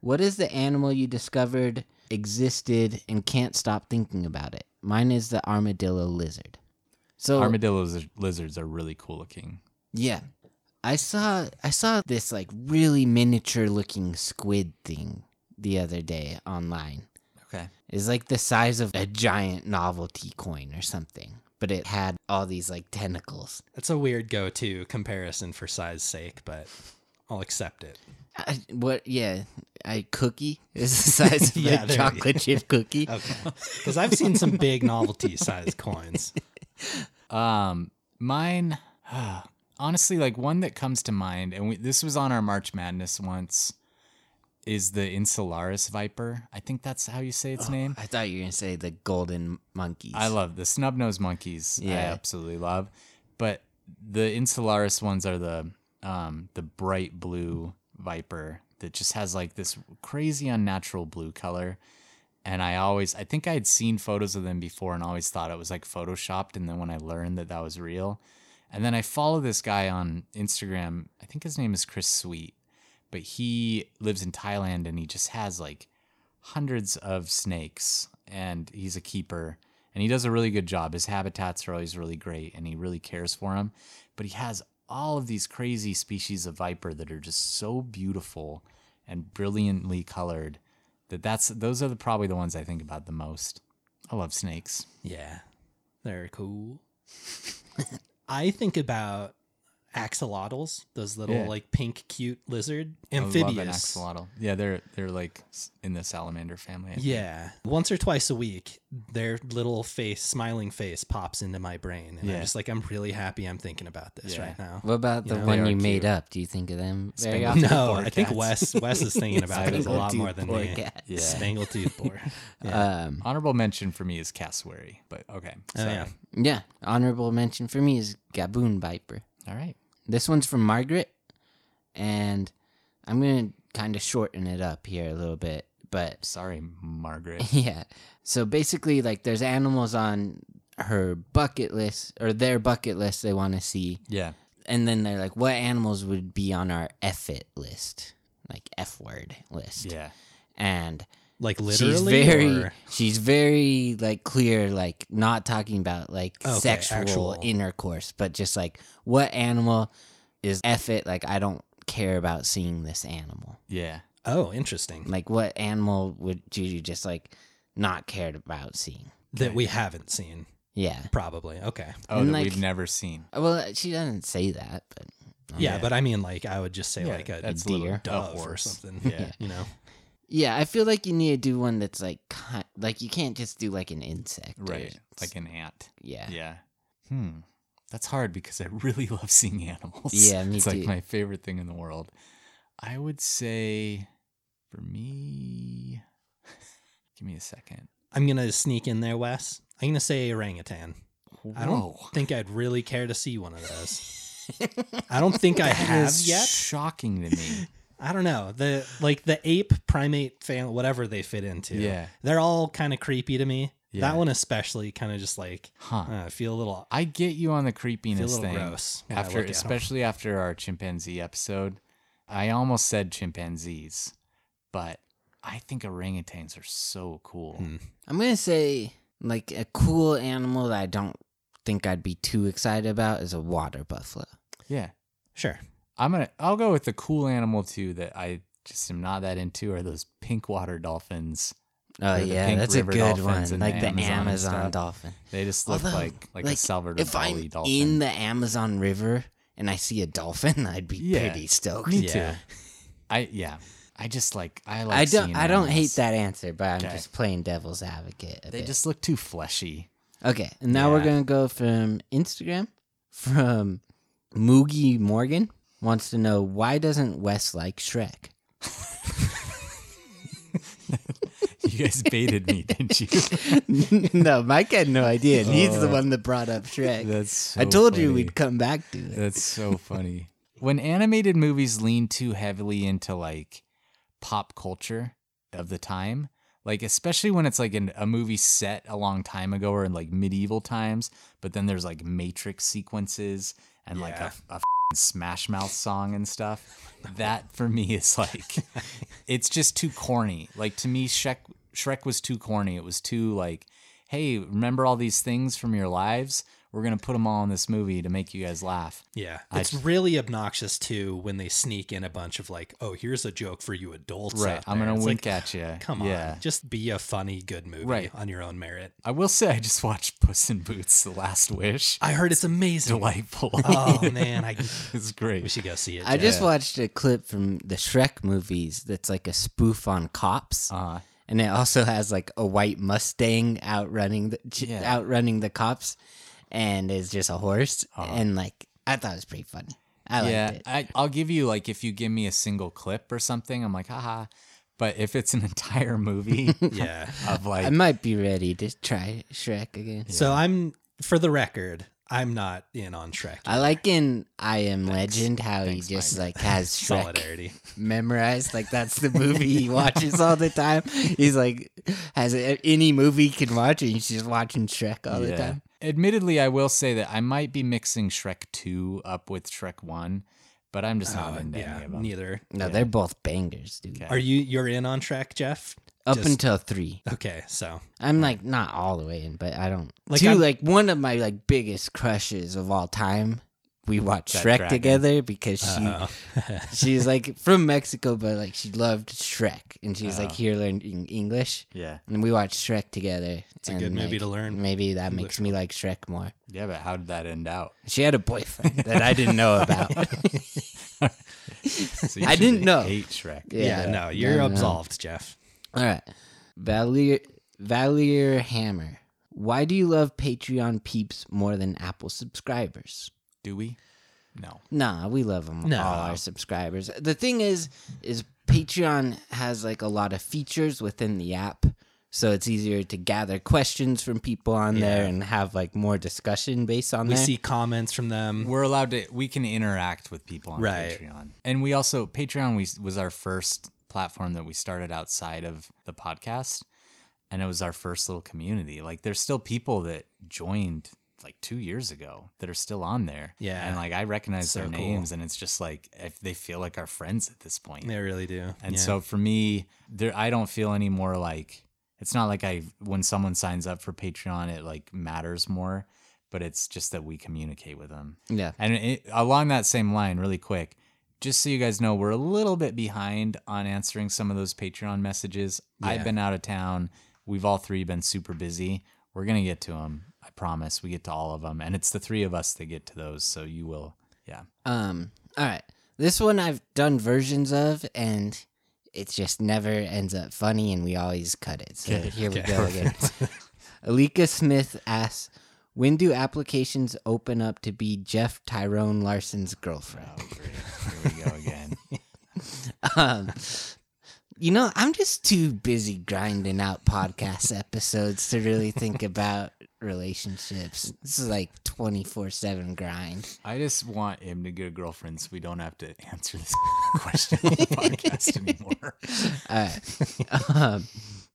C: What is the animal you discovered existed and can't stop thinking about it? Mine is the armadillo lizard. So
A: Armadillos lizards are really cool looking.
C: yeah, I saw I saw this like really miniature looking squid thing the other day online.
A: Okay.
C: It's like the size of a giant novelty coin or something, but it had all these like tentacles.
B: That's a weird go-to comparison for size sake, but I'll accept it.
C: I, what? Yeah, a cookie is the size of
B: Yeah,
C: a
B: there
C: chocolate chip cookie.
B: Okay, because I've seen some big novelty size coins.
A: Um, mine, honestly, like one that comes to mind, and we, this was on our March Madness once, is the Insularis Viper. I think that's how you say its name.
C: I thought you were gonna say the golden monkeys.
A: I love the snub nosed monkeys. I
C: Yeah.
A: absolutely love. But the Insularis ones are the um the bright blue viper that just has like this crazy unnatural blue color. And I always I think I had seen photos of them before and always thought it was like photoshopped and then when I learned that that was real. And then I follow this guy on Instagram. I think his name is Chris Sweet, but he lives in Thailand and he just has like hundreds of snakes and he's a keeper and he does a really good job. His habitats are always really great and he really cares for them. But he has all of these crazy species of viper that are just so beautiful and brilliantly colored that that's those are the, probably the ones I think about the most. I love snakes.
B: Yeah, they're cool. I think about axolotls, those little
A: Yeah.
B: like pink, cute lizard,
A: I love an
B: amphibious.
A: axolotl. Yeah, they're they're like in the salamander family. I think.
B: Yeah, once or twice a week, their little face, smiling face, pops into my brain, and
A: Yeah.
B: I'm just like, I'm really happy I'm thinking about this
A: Yeah.
B: right now.
C: What about the
B: know,
C: one
A: they are
C: you made
A: cute.
C: up? Do you think of them very often?
B: No, I think. Wes Wes is thinking about it a lot more than
C: Poor
B: me.
C: cat.
A: Yeah.
B: Spangled tooth boar.
C: Um,
A: Honorable mention for me is cassowary, but okay.
B: Oh,
A: Sorry.
B: yeah.
C: yeah. Honorable mention for me is Gaboon Viper.
A: All right.
C: This one's from Margaret, and I'm gonna kind of shorten it up here a little bit, but
A: Sorry, Margaret.
C: yeah. So basically, like, there's animals on her bucket list or their bucket list they want to see,
A: Yeah.
C: and then they're like, what animals would be on our F it list, like F word list,
A: Yeah.
C: and
B: Like literally,
C: she's
B: literally,
C: very
B: or-
C: she's very like clear like not talking about like
B: Okay,
C: sexual
B: actual.
C: intercourse but just like what animal is F it like i don't care about seeing this animal
A: Yeah.
B: oh, interesting.
C: like what animal would you just like not cared about seeing
B: That we haven't seen,
C: yeah
B: probably. Okay.
A: Oh,
C: And,
A: that
C: like-
A: we've never seen.
C: well she doesn't say that but
B: Yeah,
A: Yeah.
B: but I mean, like, I would just say
A: Yeah,
B: like a
A: that's a
B: deer,
A: little- a
B: dove or
A: horse.
B: something.
A: Yeah.
B: you know.
C: Yeah i feel like you need to do one that's like like you can't just do like an insect
A: Right. Like an ant.
C: yeah
A: Yeah. Hmm. That's hard because I really love seeing animals.
C: Yeah, me
A: it's
C: too.
A: like my favorite thing in the world. I would say for me give me a second.
B: I'm gonna sneak in there, Wes. I'm gonna say orangutan. I don't think I'd really care to see one of those. I don't think I have
A: is
B: yet.
A: Shocking to me.
B: I don't know the like the ape primate family, whatever they fit into.
A: Yeah.
B: they're all kind of creepy to me.
A: Yeah.
B: That one especially, kind of just like
A: Huh.
B: uh, I feel a little
A: I get you on the creepiness
B: feel a little
A: thing.
B: gross
A: After
B: look at 'em.
A: especially after our chimpanzee episode. I almost said chimpanzees, but I think orangutans are so cool.
B: Hmm.
C: I'm gonna say like a cool animal that I don't think I'd be too excited about is a water buffalo.
A: Yeah.
B: Sure.
A: I'm gonna I'll go with the cool animal too that I just am not that into are those pink water dolphins.
C: Oh yeah, that's a good one. Like
A: the
C: the
A: Amazon
C: Amazon, dolphin.
A: They just look
C: Although,
A: like like, a Salvador
C: if I'm
A: Dali dolphin.
C: in the Amazon River and I see a dolphin, I'd be
A: Yeah.
C: pretty stoked.
A: Me
B: Yeah.
A: too. I yeah. I just like I like
C: I don't. I don't hate that answer, but I'm
A: Okay.
C: just playing devil's advocate. a
A: They
C: bit.
A: just look too fleshy.
C: Okay, and now we're gonna go from Instagram. From Moogie Morgan wants to know why doesn't Wes like Shrek?
A: You guys baited me, didn't you?
C: no, Mike had no idea. and He's the
A: Oh.
C: one that brought up Shrek.
A: That's so
C: I told you
A: funny.
C: we'd come back to it.
A: That's so funny. When animated movies lean too heavily into like pop culture of the time, like especially when it's like an, a movie set a long time ago or in like medieval times, but then there's like Matrix sequences and like
B: Yeah.
A: a, a f***ing Smash Mouth song and stuff. That for me is like, it's just too corny. Like to me, Shrek Shrek was too corny. It was too like, hey, remember all these things from your lives? We're gonna put them all in this movie to make you guys laugh.
B: Yeah.
A: I-
B: It's really obnoxious too when they sneak in a bunch of like, oh, here's a joke for you adults.
A: Right. I'm gonna
B: It's
A: wink
B: like,
A: at you.
B: Come
A: yeah.
B: on. Just be a funny, good movie
A: Right.
B: on your own merit.
A: I will say I just watched Puss in Boots: The Last Wish.
B: I heard it's amazing.
A: Delightful.
B: Oh man, I
A: it's great.
B: we should go see it.
C: I
B: Jeff.
C: just watched a clip from the Shrek movies that's like a spoof on cops.
A: Uh,
C: and it also has like a white Mustang outrunning the
A: Yeah.
C: outrunning the cops, and is just a horse.
A: Uh-huh.
C: And like I thought it was pretty funny. I liked
A: yeah,
C: it.
A: I, I'll give you like if you give me a single clip or something, I'm like, haha. But if it's an entire movie
B: yeah.
A: of like,
C: I might be ready to try Shrek again.
B: So I'm for the record, I'm not in on Shrek.
C: I like in I Am Legend how
A: Thanks,
C: he just
A: Mike.
C: like has Shrek
B: Solidarity.
C: memorized. Like that's the movie he watches all the time. He's like has any movie he can watch, and he's just watching Shrek all the time.
A: Admittedly, I will say that I might be mixing Shrek 2 up with Shrek 1, but I'm just not
B: Oh,
A: into
B: yeah,
A: any of them.
B: neither.
C: No, they're both bangers, dude.
A: Okay.
B: Are you you're in on Shrek, Jeff?
C: Up
B: Just-
C: until three.
B: Okay, so
C: I'm like not all the way in, but I don't.
B: Like,
C: two,
B: I'm-
C: like one of my like biggest crushes of all time. We watched Shrek
A: dragon.
C: together because she she's like from Mexico, but like she loved Shrek, and she's like
A: Oh.
C: here learning English.
A: Yeah.
C: And we watched Shrek together. It's
B: a good movie to learn
C: Maybe that
B: English
C: makes me like Shrek more.
A: Yeah, but how did that end out?
C: She had a boyfriend that I didn't know about.
A: So
C: I didn't know.
A: Hate Shrek.
B: yeah, no, you're
C: no, no.
B: absolved, Jeff.
C: All right, Valier Valier Hammer. Why do you love Patreon peeps more than Apple subscribers?
A: Do we? No.
C: Nah, we love them
B: No.
C: all our subscribers. The thing is, is Patreon has like a lot of features within the app, so it's easier to gather questions from people on there and have like more discussion based on
B: We
C: there.
B: see comments from them.
A: We're allowed to. We can interact with people on
B: Right.
A: Patreon, and we also Patreon. We was our first platform that we started outside of the podcast, and it was our first little community. Like, there's still people that joined like two years ago that are still on there.
B: Yeah.
A: and like I recognize
B: So
A: their
B: cool.
A: names, and it's just like if they feel like our friends at this point.
B: They really do.
A: And
B: Yeah.
A: so for me, there I don't feel any more like it's not like I when someone signs up for Patreon, it like matters more, but it's just that we communicate with them.
C: yeah,
A: And it, along that same line, really quick, just so you guys know, we're a little bit behind on answering some of those Patreon messages. I've been out of town. We've all three been super busy. We're gonna get to them. I promise. We get to all of them, and it's the three of us that get to those. So you will, yeah.
C: Um. All right. This one I've done versions of, and it just never ends up funny, and we always cut it. So
A: Okay,
C: here we
B: okay.
C: go again. Alika Smith asks, "When do applications open up to be Jeff Tyrone Larson's girlfriend?"
A: Oh, great. Here we go again.
C: Um, you know, I'm just too busy grinding out podcast episodes to really think about relationships. This is like 24 seven grind.
A: I just want him to get a girlfriend so we don't have to answer this question on the podcast anymore.
C: All right. um,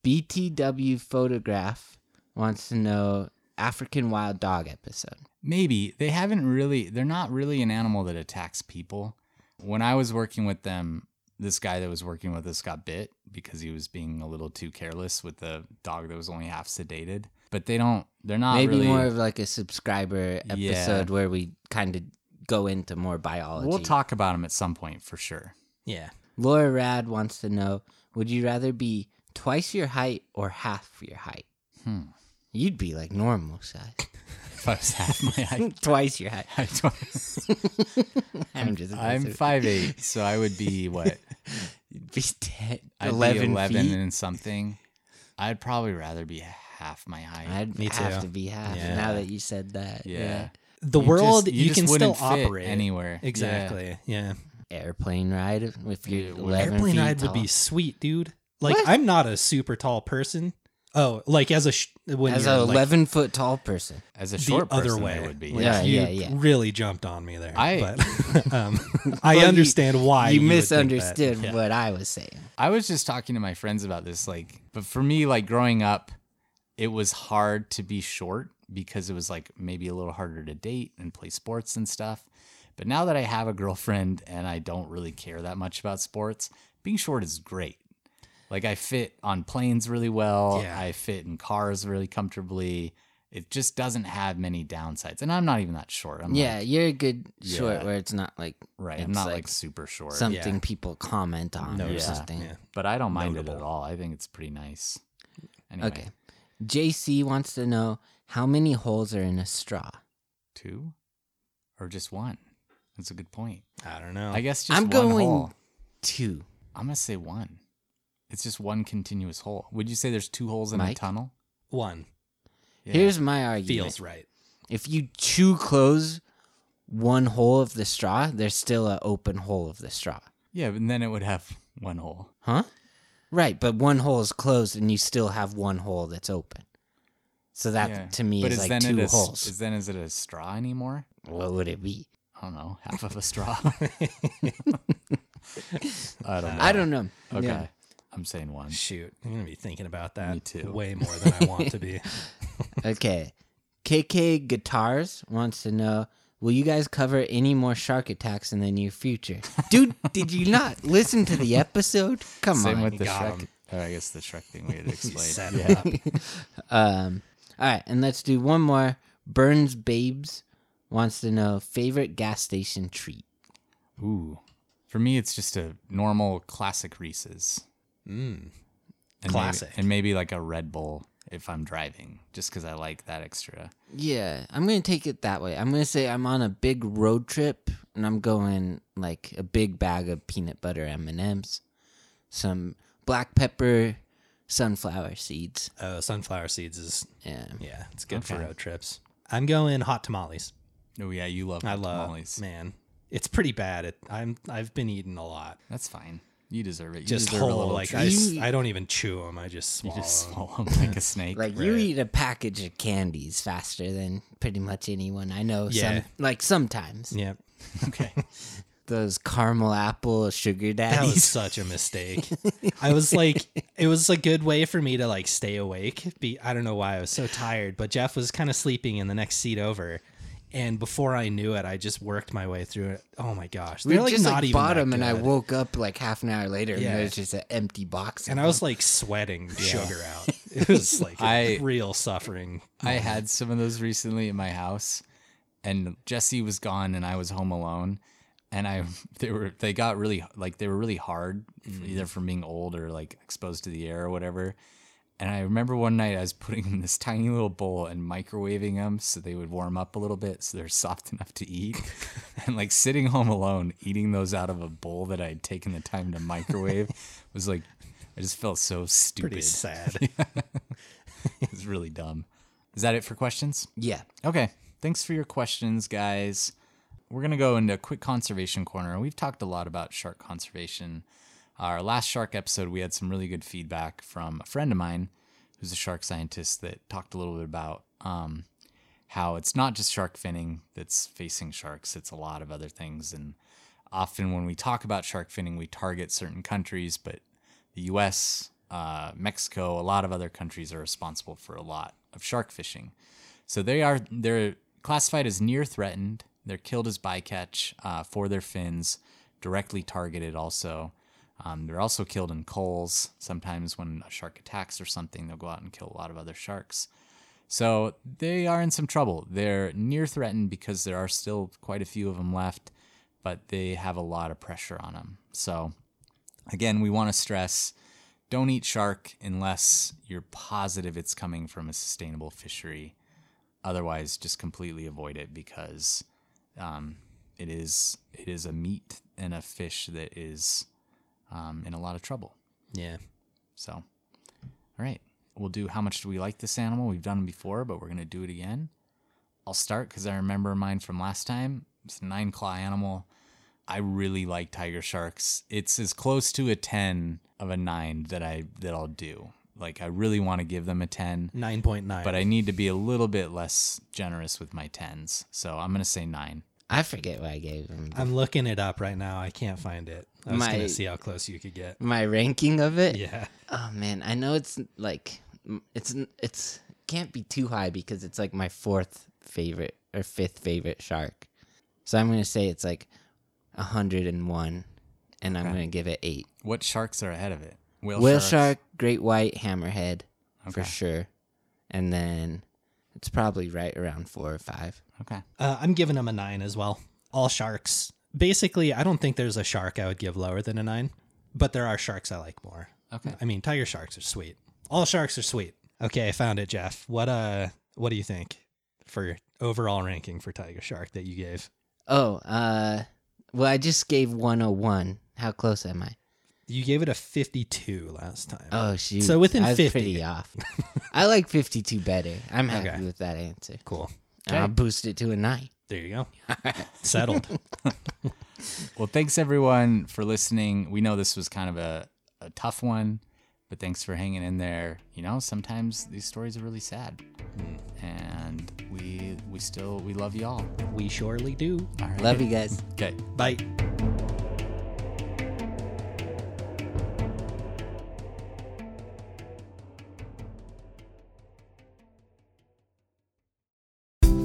C: BTW photograph wants to know African wild dog episode.
A: Maybe they haven't really, they're not really an animal that attacks people. When I was working with them, this guy that was working with us got bit because he was being a little too careless with the dog that was only half sedated. But they don't, they're not
C: Maybe
A: really.
C: more of like a subscriber
A: Yeah.
C: episode where we kind of go into more biology.
A: we'll talk about them at some point for sure.
B: yeah.
C: Laura Rad wants to know Would you rather be twice your height or half your height?
A: Hmm.
C: You'd be like normal size.
A: If I was half my height,
C: twice your height.
A: I'm,
C: I'm just
A: I'm five eight, so I would be what?
C: be 10,
A: I'd
C: 11,
A: be 11
C: feet.
A: and something. I'd probably rather be half my height.
C: I'd
B: Me
C: have
B: too.
C: to be half
B: Yeah.
C: now that you said that.
A: yeah.
C: yeah.
B: The
A: You
B: world
A: just-
B: you,
A: you
B: can
A: just
B: still
A: wouldn't fit
B: operate
A: anywhere.
B: Exactly. Yeah.
C: Airplane ride if you're
A: Yeah,
C: 11
B: Airplane
C: feet
B: ride would
C: tall.
B: be sweet, dude. Like
C: What?
B: I'm not a super tall person. Oh, like as a sh- when
C: As
B: you're
C: a
B: like,
C: 11 foot tall person.
A: As a
B: the
A: short
B: other
A: person,
B: way
A: it would be.
B: Like,
C: Yeah,
B: you
C: yeah, yeah.
B: Really jumped on me there.
A: I-
B: but um, I
C: Well, you-
B: understand why
C: you,
B: would think that.
C: misunderstood
B: Yeah.
C: what I was saying.
A: I was just talking to my friends about this. Like, but for me, like growing up, it was hard to be short because it was like maybe a little harder to date and play sports and stuff. But now that I have a girlfriend and I don't really care that much about sports, being short is great. Like I fit on planes really well.
B: Yeah.
A: I fit in cars really comfortably. It just doesn't have many downsides. And I'm not even that short. I'm
C: yeah,
A: like,
C: you're a good short
A: Yeah.
C: where it's not like
A: right. I'm not like, super short.
C: something
B: Yeah.
C: people comment on or
B: Noticeable,
C: something.
B: yeah.
A: but I don't mind it at all. I think it's pretty nice. Anyway,
C: Okay. JC wants to know how many holes are in a straw.
A: two or just one? That's a good point.
B: I don't know.
A: I guess just
C: I'm
A: one
C: going
A: hole.
C: two.
A: I'm gonna say one. It's just one continuous hole. Would you say there's two holes in a tunnel?
B: one
A: Yeah.
C: Here's my argument.
B: feels right.
C: If you chew close one hole of the straw, there's still an open hole of the straw.
A: yeah, but then it would have one hole.
C: Huh? Right, but one hole is closed and you still have one hole that's open. So that
A: Yeah.
C: to me
A: but
C: is
A: is
C: like
A: then
C: two
A: it
C: holes.
A: Is then is it a straw anymore?
C: what would it be?
A: I don't know. Half of a straw. I don't know.
C: I don't know.
A: Okay.
C: Yeah.
A: I'm saying one.
B: Shoot, I'm gonna be thinking about that
A: Me too.
B: way more than I want to be.
C: Okay. KK Guitars wants to know Will you guys cover any more shark attacks in the near future? Dude, did you not listen to the episode? Come
A: Same
C: on.
A: with the
B: got
A: Shrek.
B: 'em.
A: Oh, I guess the Shrek thing we had explained.
B: Set
A: yeah.
B: it up.
C: Um, all right, and let's do one more. Burns Babes wants to know favorite gas station treat.
A: Ooh. For me, it's just a normal classic Reese's.
B: Mm.
A: And
B: Classic.
A: Maybe, and maybe like a Red Bull if I'm driving, just because I like that extra.
C: Yeah, I'm gonna take it that way. I'm gonna say I'm on a big road trip and I'm going like a big bag of peanut butter M and M's, some black pepper, sunflower seeds.
B: Oh, sunflower seeds is
C: Yeah,
B: yeah, it's good for road trips. I'm going hot tamales.
A: Oh yeah, you love
B: I love
A: tamales.
B: man. It's pretty bad. It, I'm I've been eating a lot.
A: That's fine. You deserve it. You
B: Just
A: deserve a
B: whole
A: little
B: like
A: treat.
B: I, s-
C: You-
B: I don't even chew them. I just
A: you just
B: swallow.
A: just
B: 'em.
A: swallow 'em like a snake.
C: like you eat a package of candies faster than pretty much anyone I know.
B: Yeah.
C: Some like sometimes
B: Yeah,
A: okay.
C: those caramel apple sugar daddies.
B: that was such a mistake. I was like, it was a good way for me to like stay awake. Be I don't know why I was so tired, but Jeff was kind of sleeping in the next seat over. And before I knew it, I just worked my way through it. Oh my gosh,
C: we
B: they're like
C: just
B: not
C: like
B: even
C: them, and I woke up like half an hour later,
B: Yeah.
C: and there's just an empty box.
B: and I was like sweating sugar out. It was like
A: I-
B: real suffering.
A: I had some of those recently in my house, and Jesse was gone, and I was home alone, and I they were they got really like they were really hard, mm-hmm. either from being old or like exposed to the air or whatever. And I remember one night I was putting them in this tiny little bowl and microwaving them so they would warm up a little bit so they're soft enough to eat. and like sitting home alone, eating those out of a bowl that I had taken the time to microwave was like, I just felt so stupid.
B: Pretty sad.
A: it was really dumb. Is that it for questions?
C: yeah.
A: Okay. Thanks for your questions, guys. We're going to go into a quick conservation corner. We've talked a lot about shark conservation. Our last shark episode, we had some really good feedback from a friend of mine who's a shark scientist that talked a little bit about um, how it's not just shark finning that's facing sharks, it's a lot of other things. And often when we talk about shark finning, we target certain countries, but the US, uh, Mexico, a lot of other countries are responsible for a lot of shark fishing. So they are they're classified as near threatened. They're killed as bycatch uh, for their fins, directly targeted also. Um, they're also killed in coals. Sometimes when a shark attacks or something, they'll go out and kill a lot of other sharks. So they are in some trouble. They're near threatened because there are still quite a few of them left, but they have a lot of pressure on them. So again, we want to stress don't eat shark unless you're positive it's coming from a sustainable fishery. Otherwise, just completely avoid it because um, it is it is a meat and a fish that is um, in a lot of trouble.
B: yeah.
A: So, all right. we'll do how much do we like this animal? We've done them before, but we're gonna do it again. I'll start because I remember mine from last time. It's a nine claw animal. I really like tiger sharks. It's as close to a ten of a nine that I that I'll do. Like I really want to give them a
B: 10. 9.9.
A: but I need to be a little bit less generous with my tens. So I'm gonna say nine.
C: I forget what I gave them.
B: I'm looking it up right now. I can't find it. I was
C: My-
B: gonna see how close you could get.
C: My ranking of it.
B: Yeah.
C: Oh man, I know it's like it's it's can't be too high because it's like my fourth favorite or fifth favorite shark. So I'm gonna say it's like hundred and one, and I'm
A: Okay.
C: gonna give it eight.
A: What sharks are ahead of it? Whale,
C: Whale shark, great white, hammerhead, for sure, and then it's probably right around four or five.
A: Okay.
B: Uh, I'm giving them a nine as well. All sharks. Basically, I don't think there's a shark I would give lower than a nine, but there are sharks I like more.
A: Okay.
B: I mean, tiger sharks are sweet. All sharks are sweet. Okay, I found it, Jeff. What uh, what do you think for overall ranking for tiger shark that you gave?
C: Oh, uh, well, I just gave 101. How close am I?
B: You gave it a 52 last time.
C: Oh shoot!
B: So within
C: I was
B: 50.
C: pretty off. I like 52 better. I'm happy
B: Okay.
C: with that answer.
B: cool.
C: And I'll boost it to a nine.
B: There you go. Settled.
A: Well, thanks everyone for listening. We know this was kind of a, a tough one, but thanks for hanging in there. You know, sometimes these stories are really sad. Hmm. And we we still we love y'all.
B: we surely do.
A: Right.
C: Love you guys.
A: Okay.
B: Bye.